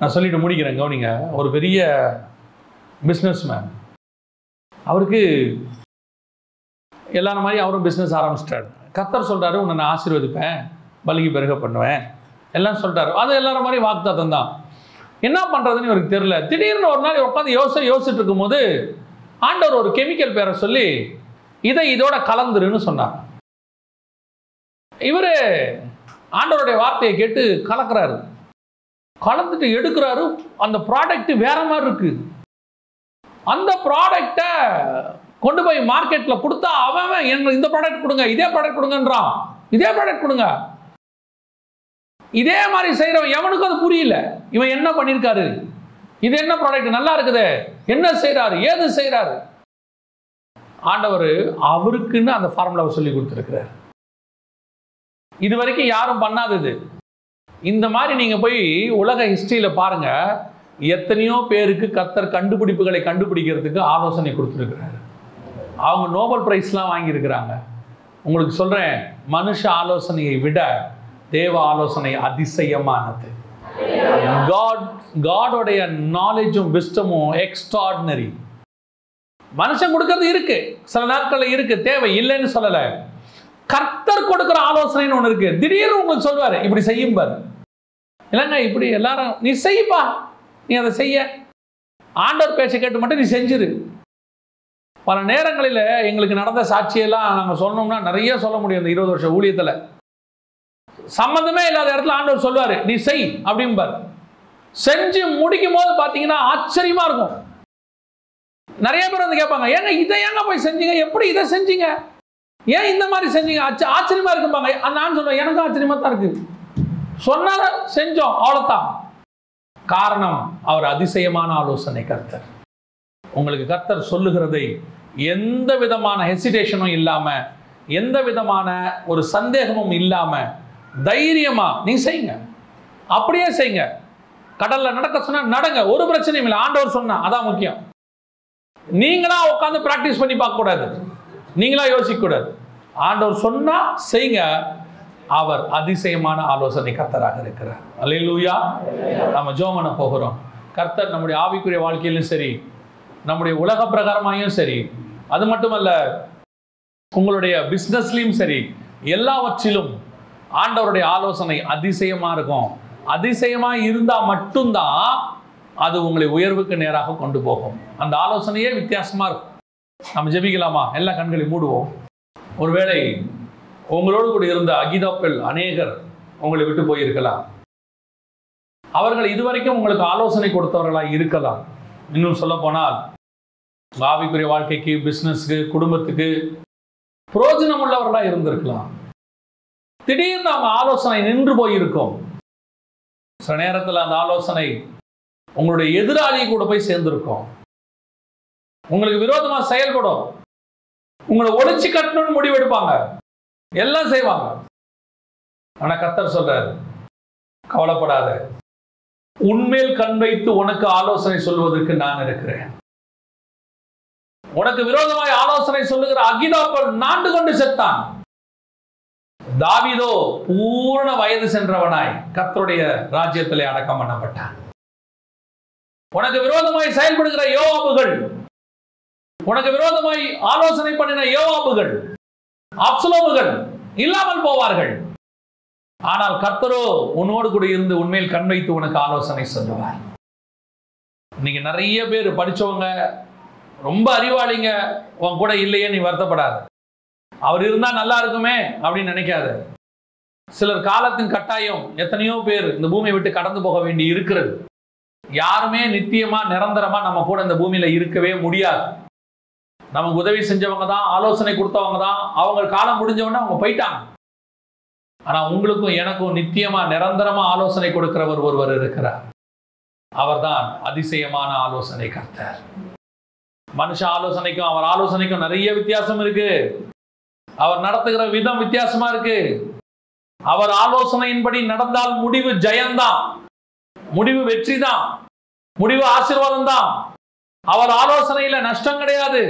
S1: நான் சொல்லிட்டு முடிக்கிறேன் கவனிங்க. ஒரு பெரிய பிஸ்னஸ் மேன் அவருக்கு எல்லாரும் மாதிரி அவரும் பிஸ்னஸ் ஆரம்பிச்சிட்டாரு. கத்தர் சொல்கிறாரு உன்னை நான் ஆசீர்வதிப்பேன் பலிக்கு பெருக பண்ணுவேன். எல்லாம் சொல்லிட்டாரு அது எல்லாரும் மாதிரி வாக்குத்தத்தம் தான். என்ன பண்ணுறதுன்னு இவருக்கு தெரியல. திடீர்னு ஒரு நாள் உட்காந்து யோசி யோசிச்சுட்டு இருக்கும்போது ஆண்டவர் ஒரு கெமிக்கல் பேரை சொல்லி இதை இதோட கலந்துருன்னு சொன்னார். இவர் ஆண்டவருடைய வார்த்தையை கேட்டு கலக்கிறாரு. கலந்துட்டு எடுக்கிறாரு. அந்த ப்ராடக்ட் வேற மாதிரி இருக்குது அந்த ப்ராடக்டை கொண்டு போய் மார்க்கெட்டில் கொடுத்தா அவன் எங்களுக்கு இந்த ப்ராடக்ட் கொடுங்க இதே ப்ராடக்ட் கொடுங்கன்றான். இதே ப்ராடக்ட் கொடுங்க. இதே மாதிரி செய்கிறவன் எவனுக்கும் அது புரியல. இவன் என்ன பண்ணியிருக்காரு இது என்ன ப்ராடக்ட் நல்லா இருக்குது. என்ன செய்கிறாரு ஏது செய்கிறாரு ஆண்டவர் அவருக்குன்னு அந்த ஃபார்முலாவை சொல்லி கொடுத்துருக்கிறார். இது வரைக்கும் யாரும் பண்ணாதது. இந்த மாதிரி நீங்கள் போய் உலக ஹிஸ்ட்ரியில் பாருங்க. எத்தனையோ பேருக்கு கத்தர் கண்டுபிடிப்புகளை கண்டுபிடிக்கிறதுக்கு ஆலோசனை கொடுத்துருக்கிறாரு. அவங்க நோபல் ப்ரைஸ்லாம் வாங்கியிருக்கிறாங்க. உங்களுக்கு சொல்கிறேன் மனுஷ ஆலோசனையை விட தேவ ஆலோசனை அதிசயமானது. காட் காடோடைய நாலேஜும் விஸ்டமும் எக்ஸ்ட்ராடினரி மனுஷன் கொடுக்கறது இருக்கு. சில நாட்களில் இருக்கு. தேவை இல்லைன்னு சொல்லலை. கர்த்தர் கொடுக்குற ஆலோசனைன்னு ஒன்று இருக்கு. திடீர்னு உங்களுக்கு சொல்வாரு இப்படி செய்யும் பாரு இல்லைங்க இப்படி எல்லாரும் நீ செய்ப்பா. நீ அதை செய்ய. ஆண்டவர் பேச்சை கேட்டு மட்டும் நீ செஞ்சிரு. பல நேரங்களில் எங்களுக்கு நடந்த சாட்சியெல்லாம் நாங்கள் சொன்னோம்னா நிறைய சொல்ல முடியும் இந்த இருபது வருஷம் ஊழியத்தில். சம்மந்தமே இல்லாத இடத்துல ஆண்டவர் சொல்லுவார் நீ செய் அப்படிம்பார். செஞ்சு முடிக்கும் போது பார்த்தீங்கன்னா ஆச்சரியமாக இருக்கும். நிறைய பேர் வந்து கேட்பாங்க ஏங்க இதை ஏங்க போய் செஞ்சீங்க? எப்படி இதை செஞ்சீங்க? ஏன் இந்த மாதிரி செஞ்சீங்க? ஆச்ச ஆச்சரியமா இருக்கும்பாங்க. நான் சொல்லுவேன் எனக்கும் ஆச்சரியமாக தான் இருக்குது சொன்னால செஞ்சோம் அவ்வளோதான் காரணம் அவர் அதிசயமான ஆலோசனை கர்த்தர். உங்களுக்கு கர்த்தர் சொல்லுகிறதை எந்த விதமான ஹெசிடேஷனும் இல்லாமல் எந்த விதமான ஒரு சந்தேகமும் இல்லாமல் தைரியமாக நீ செய்யுங்க. அப்படியே செய்யுங்க. கடலில் நடக்க சொன்னால் நடங்க. ஒரு பிரச்சனையும் இல்லை. ஆண்டவர் சொன்னால் அதான் முக்கியம். நீங்களா உட்காந்து ப்ராக்டிஸ் பண்ணி பார்க்கக்கூடாது. நீங்களா யோசிக்கக்கூடாது. ஆண்டவர் சொன்னால் செய்யுங்க. அவர் அதிசயமான ஆலோசனை கர்த்தராக இருக்கிறார். அல்லேலூயா நம்ம ஜோமனை போகிறோம். கர்த்தர் நம்முடைய ஆவிக்குரிய வாழ்க்கையிலும் சரி நம்முடைய உலக பிரகாரமாயும் சரி அது மட்டுமல்ல உங்களுடைய பிஸ்னஸ்லையும் சரி எல்லாவற்றிலும் ஆண்டவருடைய ஆலோசனை அதிசயமாக இருக்கும். அதிசயமாக இருந்தால் மட்டும்தான் அது உங்களை உயர்வுக்கு நேராக கொண்டு போகும். அந்த ஆலோசனையே வித்தியாசமாக இருக்கும். நம்ம ஜெபிக்கலாமா? எல்லா கண்களையும் மூடுவோம். ஒருவேளை உங்களோடு கூட இருந்த அகிதாக்கள் அநேகர் உங்களை விட்டு போயிருக்கலாம். அவர்கள் இதுவரைக்கும் உங்களுக்கு ஆலோசனை கொடுத்தவர்களாக இருக்கலாம். இன்னும் சொல்ல போனால் ஆவிக்குரிய வாழ்க்கைக்கு பிஸ்னஸ்க்கு குடும்பத்துக்கு புரோஜனம் உள்ளவர்களாக இருந்திருக்கலாம். திடீர்னு அவங்க ஆலோசனை நின்று போயிருக்கும். சில நேரத்தில் அந்த ஆலோசனை உங்களுடைய எதிராளியை கூட போய் சேர்ந்திருக்கும். உங்களுக்கு விரோதமாக செயல்படும். உங்களை ஒழிச்சு கட்டணும்னு முடிவெடுப்பாங்க. எல்லாம் செய்வாங்க. ஆனா கத்தர் சொல்றாரு கவலைப்படாத. உண்மையில் கண் வைத்து உனக்கு ஆலோசனை சொல்வதற்கு நான் இருக்கிறேன். உனக்கு விரோதமாய் ஆலோசனை சொல்லுகிற அகிதாப்பல் நாண்டு கொண்டு செத்தான். தாவிதோ பூரண வயது சென்றவனாய் கத்தருடைய ராஜ்யத்திலே அடக்கம் பண்ணப்பட்டான். உனக்கு விரோதமாய் செயல்படுகிற யோவாபுகள் உனக்கு விரோதமாய் ஆலோசனை பண்ணின யோவாபுகள் அப்சலோமுகள் இல்லாமல் போவார்கள். ஆனால் கர்த்தரோ உன்னோடு கூட இருந்து உண்மையில் கண் வைத்து உனக்கு ஆலோசனை சொல்லுவார். இன்னைக்கு நிறைய பேர் படிச்சவங்க ரொம்ப அறிவாளிங்க உன் கூட இல்லையே நீ வருத்தப்படாது. அவர் இருந்தா நல்லா இருக்குமே அப்படின்னு நினைக்காத. சிலர் காலத்தின் கட்டாயம் எத்தனையோ பேர் இந்த பூமியை விட்டு கடந்து போக வேண்டி இருக்கிறது. யாருமே நித்தியமா நிரந்தரமா நம்ம கூட இந்த பூமியில இருக்கவே முடியாது. நமக்கு உதவி செஞ்சவங்க தான் ஆலோசனை கொடுத்தவங்க தான். அவங்க காலம் முடிஞ்சவொடனே அவங்க போயிட்டாங்க. ஆனால் உங்களுக்கும் எனக்கும் நித்தியமாக நிரந்தரமாக ஆலோசனை கொடுக்கிறவர் ஒருவர் இருக்கிறார். அவர்தான் அதிசயமான ஆலோசனை கர்த்தர். மனுஷ ஆலோசனைக்கும் அவர் ஆலோசனைக்கும் நிறைய வித்தியாசம் இருக்கு. அவர் நடத்துகிற விதம் வித்தியாசமா இருக்கு. அவர் ஆலோசனையின்படி நடந்தால் முடிவு ஜெயந்தான். முடிவு வெற்றி தான் முடிவு ஆசீர்வாதம் தான் அவர் ஆலோசனையில நஷ்டம் கிடையாது.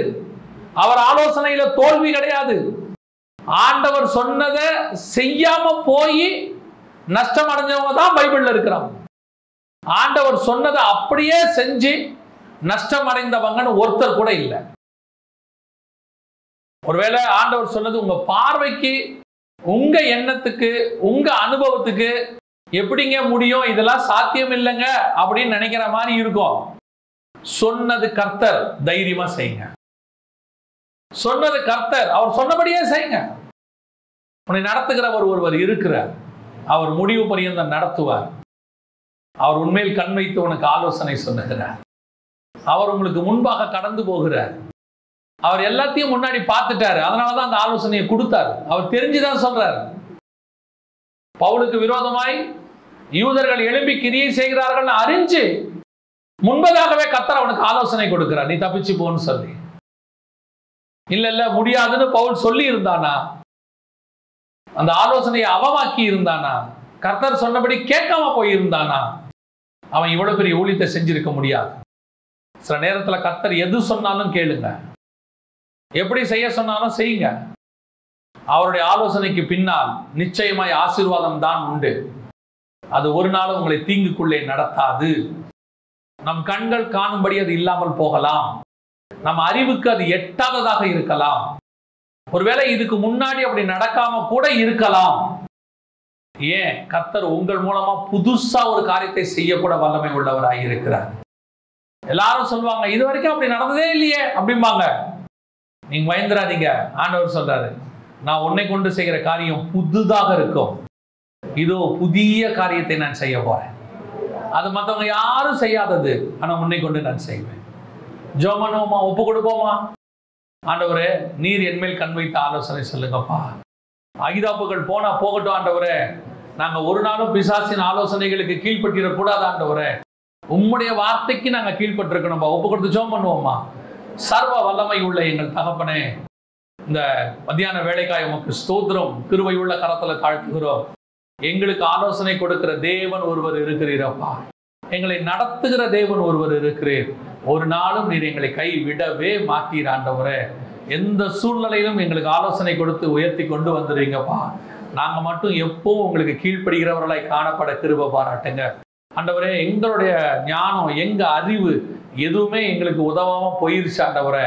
S1: அவர் ஆலோசனையில தோல்வி கிடையாது. ஆண்டவர் சொன்னதை செய்யாம போய் நஷ்டம் அடைஞ்சவங்க தான் பைபிள்ல இருக்கிறாங்க. ஆண்டவர் சொன்னதை அப்படியே செஞ்சு நஷ்டம் அடைந்தவங்கன்னு ஒருத்தர் கூட இல்லை. ஒருவேளை ஆண்டவர் சொன்னது உங்க பார்வைக்கு உங்க எண்ணத்துக்கு உங்க அனுபவத்துக்கு எப்படிங்க முடியும்? இதெல்லாம் சாத்தியம் இல்லைங்க அப்படின்னு நினைக்கிற மாதிரி இருக்கும். சொன்னது கர்த்தர் தைரியமா செய்யுங்க. சொன்னது கர்த்தர். அவர் சொன்னபடியே செய்யுங்க உன்னை நடத்துகிறவர் ஒருவர் இருக்கிறார். அவர் முடிவு பரியந்தம் நடத்துவார். அவர் உண்மையில் கண் வைத்து உனக்கு ஆலோசனை சொல்லுகிறார். அவர் உங்களுக்கு முன்பாக கடந்து போகிறார். அவர் எல்லாத்தையும் முன்னாடி பார்த்துட்டாரு. அதனால தான் அந்த ஆலோசனையை கொடுத்தாரு. அவர் தெரிஞ்சுதான் சொல்றாரு. பவுலுக்கு விரோதமாய் யூதர்கள் எழும்பி கிரியை செய்கிறார்கள் அறிஞ்சு முன்பதாகவே கத்தர் அவனுக்கு ஆலோசனை கொடுக்கிறார். நீ தப்பிச்சு போன்னு சொல்லி. இல்ல இல்ல முடியாதுன்னு பவுல் சொல்லி இருந்தானா அந்த ஆலோசனையை அவமாக்கி இருந்தானா கர்த்தர் சொன்னபடி கேட்காம போயிருந்தானா? அவன் இவ்வளவு பெரிய ஊழியத்தை செஞ்சிருக்க முடியாது. சில நேரத்தில் கர்த்தர் எது சொன்னாலும் கேளுங்க. எப்படி செய்ய சொன்னாலும் செய்யுங்க. அவருடைய ஆலோசனைக்கு பின்னால் நிச்சயமாய் ஆசீர்வாதம் தான் உண்டு. அது ஒரு நாளும் உங்களை தீங்குக்குள்ளே நடத்தாது. நம் கண்கள் காணும்படி அது இல்லாமல் போகலாம். நம்ம அறிவுக்கு அது எட்டாததாக இருக்கலாம். ஒருவேளை இதுக்கு முன்னாடி அப்படி நடக்காம கூட இருக்கலாம். ஏன்? கர்த்தர் உங்கள் மூலமா புதுசா ஒரு காரியத்தை செய்யக்கூட வல்லமை உள்ளவராக இருக்கிறார். எல்லாரும் சொல்லுவாங்க இது வரைக்கும் அப்படி நடந்ததே இல்லையே அப்படிம்பாங்க. நீங்க பயந்துடாதீங்க ஆண்டவர் சொல்றாரு நான் உன்னை கொண்டு செய்கிற காரியம் புதுதாக இருக்கும். இதோ புதிய காரியத்தை நான் செய்ய போறேன். அது மற்றவங்க யாரும் செய்யாதது ஆனா உன்னை கொண்டு நான் செய்வேன். ஜோமனோமா ஒப்பு கொடுப்போமா ஆண்டவரே நீர் என்மேல் கண் வைத்த ஆலோசனை சொல்லுங்கப்பா. அகிதாப்புகள் போனா போகட்டும் ஆண்டவரே. நாங்க ஒரு நாளும் பிசாசின் ஆலோசனைகளுக்கு கீழ்பட்டிடக்கூடாது ஆண்டவரே. உம்முடைய வார்த்தைக்கு நாங்க கீழ்பட்டிருக்கணும்பா ஒப்பு கொடுத்து ஜோம் பண்ணுவோமா சர்வ வல்லமை உள்ள எங்கள் தகப்பனே. இந்த மத்தியான வேலைக்காய் உமக்கு ஸ்தோத்திரம். கிருவை உள்ள கரத்துல தாழ்த்துகிறோம். எங்களுக்கு ஆலோசனை கொடுக்கிற தேவன் ஒருவர் இருக்கிறீரப்பா. எங்களை நடத்துகிற தேவன் ஒருவர் இருக்கிறீர். ஒரு நாளும் நீர் எங்களை கைவிடவே மாட்டீர் ஆண்டவரே. எந்த சூழ்நிலையிலும் எங்களுக்கு ஆலோசனை கொடுத்து உயர்த்தி கொண்டு வந்துடுறீங்கப்பா நாங்கள் மட்டும் எப்போ உங்களுக்கு கீழ்ப்படுகிறவர்களாய் காணப்பட கிருப பாராட்டுங்க. ஆண்டவரே எங்களுடைய ஞானம் எங்கள் அறிவு எதுவுமே எங்களுக்கு உதவாமல் போயிருச்சு ஆண்டவரே.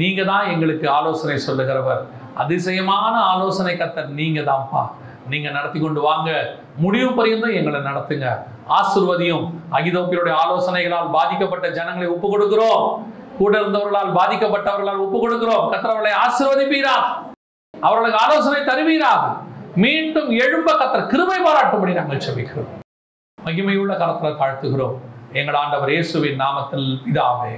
S1: நீங்கள் தான் எங்களுக்கு ஆலோசனை சொல்லுகிறவர். அதிசயமான ஆலோசனை கத்தர் நீங்கள் தான்ப்பா நீங்கள் நடத்தி கொண்டு வாங்க. முடிவு பரியந்தம் எங்களை நடத்துங்க. ஆசிர்வதியும் அகிதோப்பியருடைய ஆலோசனைகளால் பாதிக்கப்பட்ட ஜனங்களை ஒப்பு கொடுக்கிறோம். கூட இருந்தவர்களால் பாதிக்கப்பட்டவர்களால் ஒப்பு கொடுக்கிறோம். கத்திரவர்களை ஆசிர்வதிப்பீரா அவர்களுக்கு ஆலோசனை தருவீரா மீண்டும் எழும்ப கத்திர கிருமை பாராட்டும்படி நாங்கள் செபிக்கிறோம். மகிமையுள்ள கரத்துல தாழ்த்துகிறோம். எங்கள் ஆண்டவர் இயேசுவின் நாமத்தில் இதாவே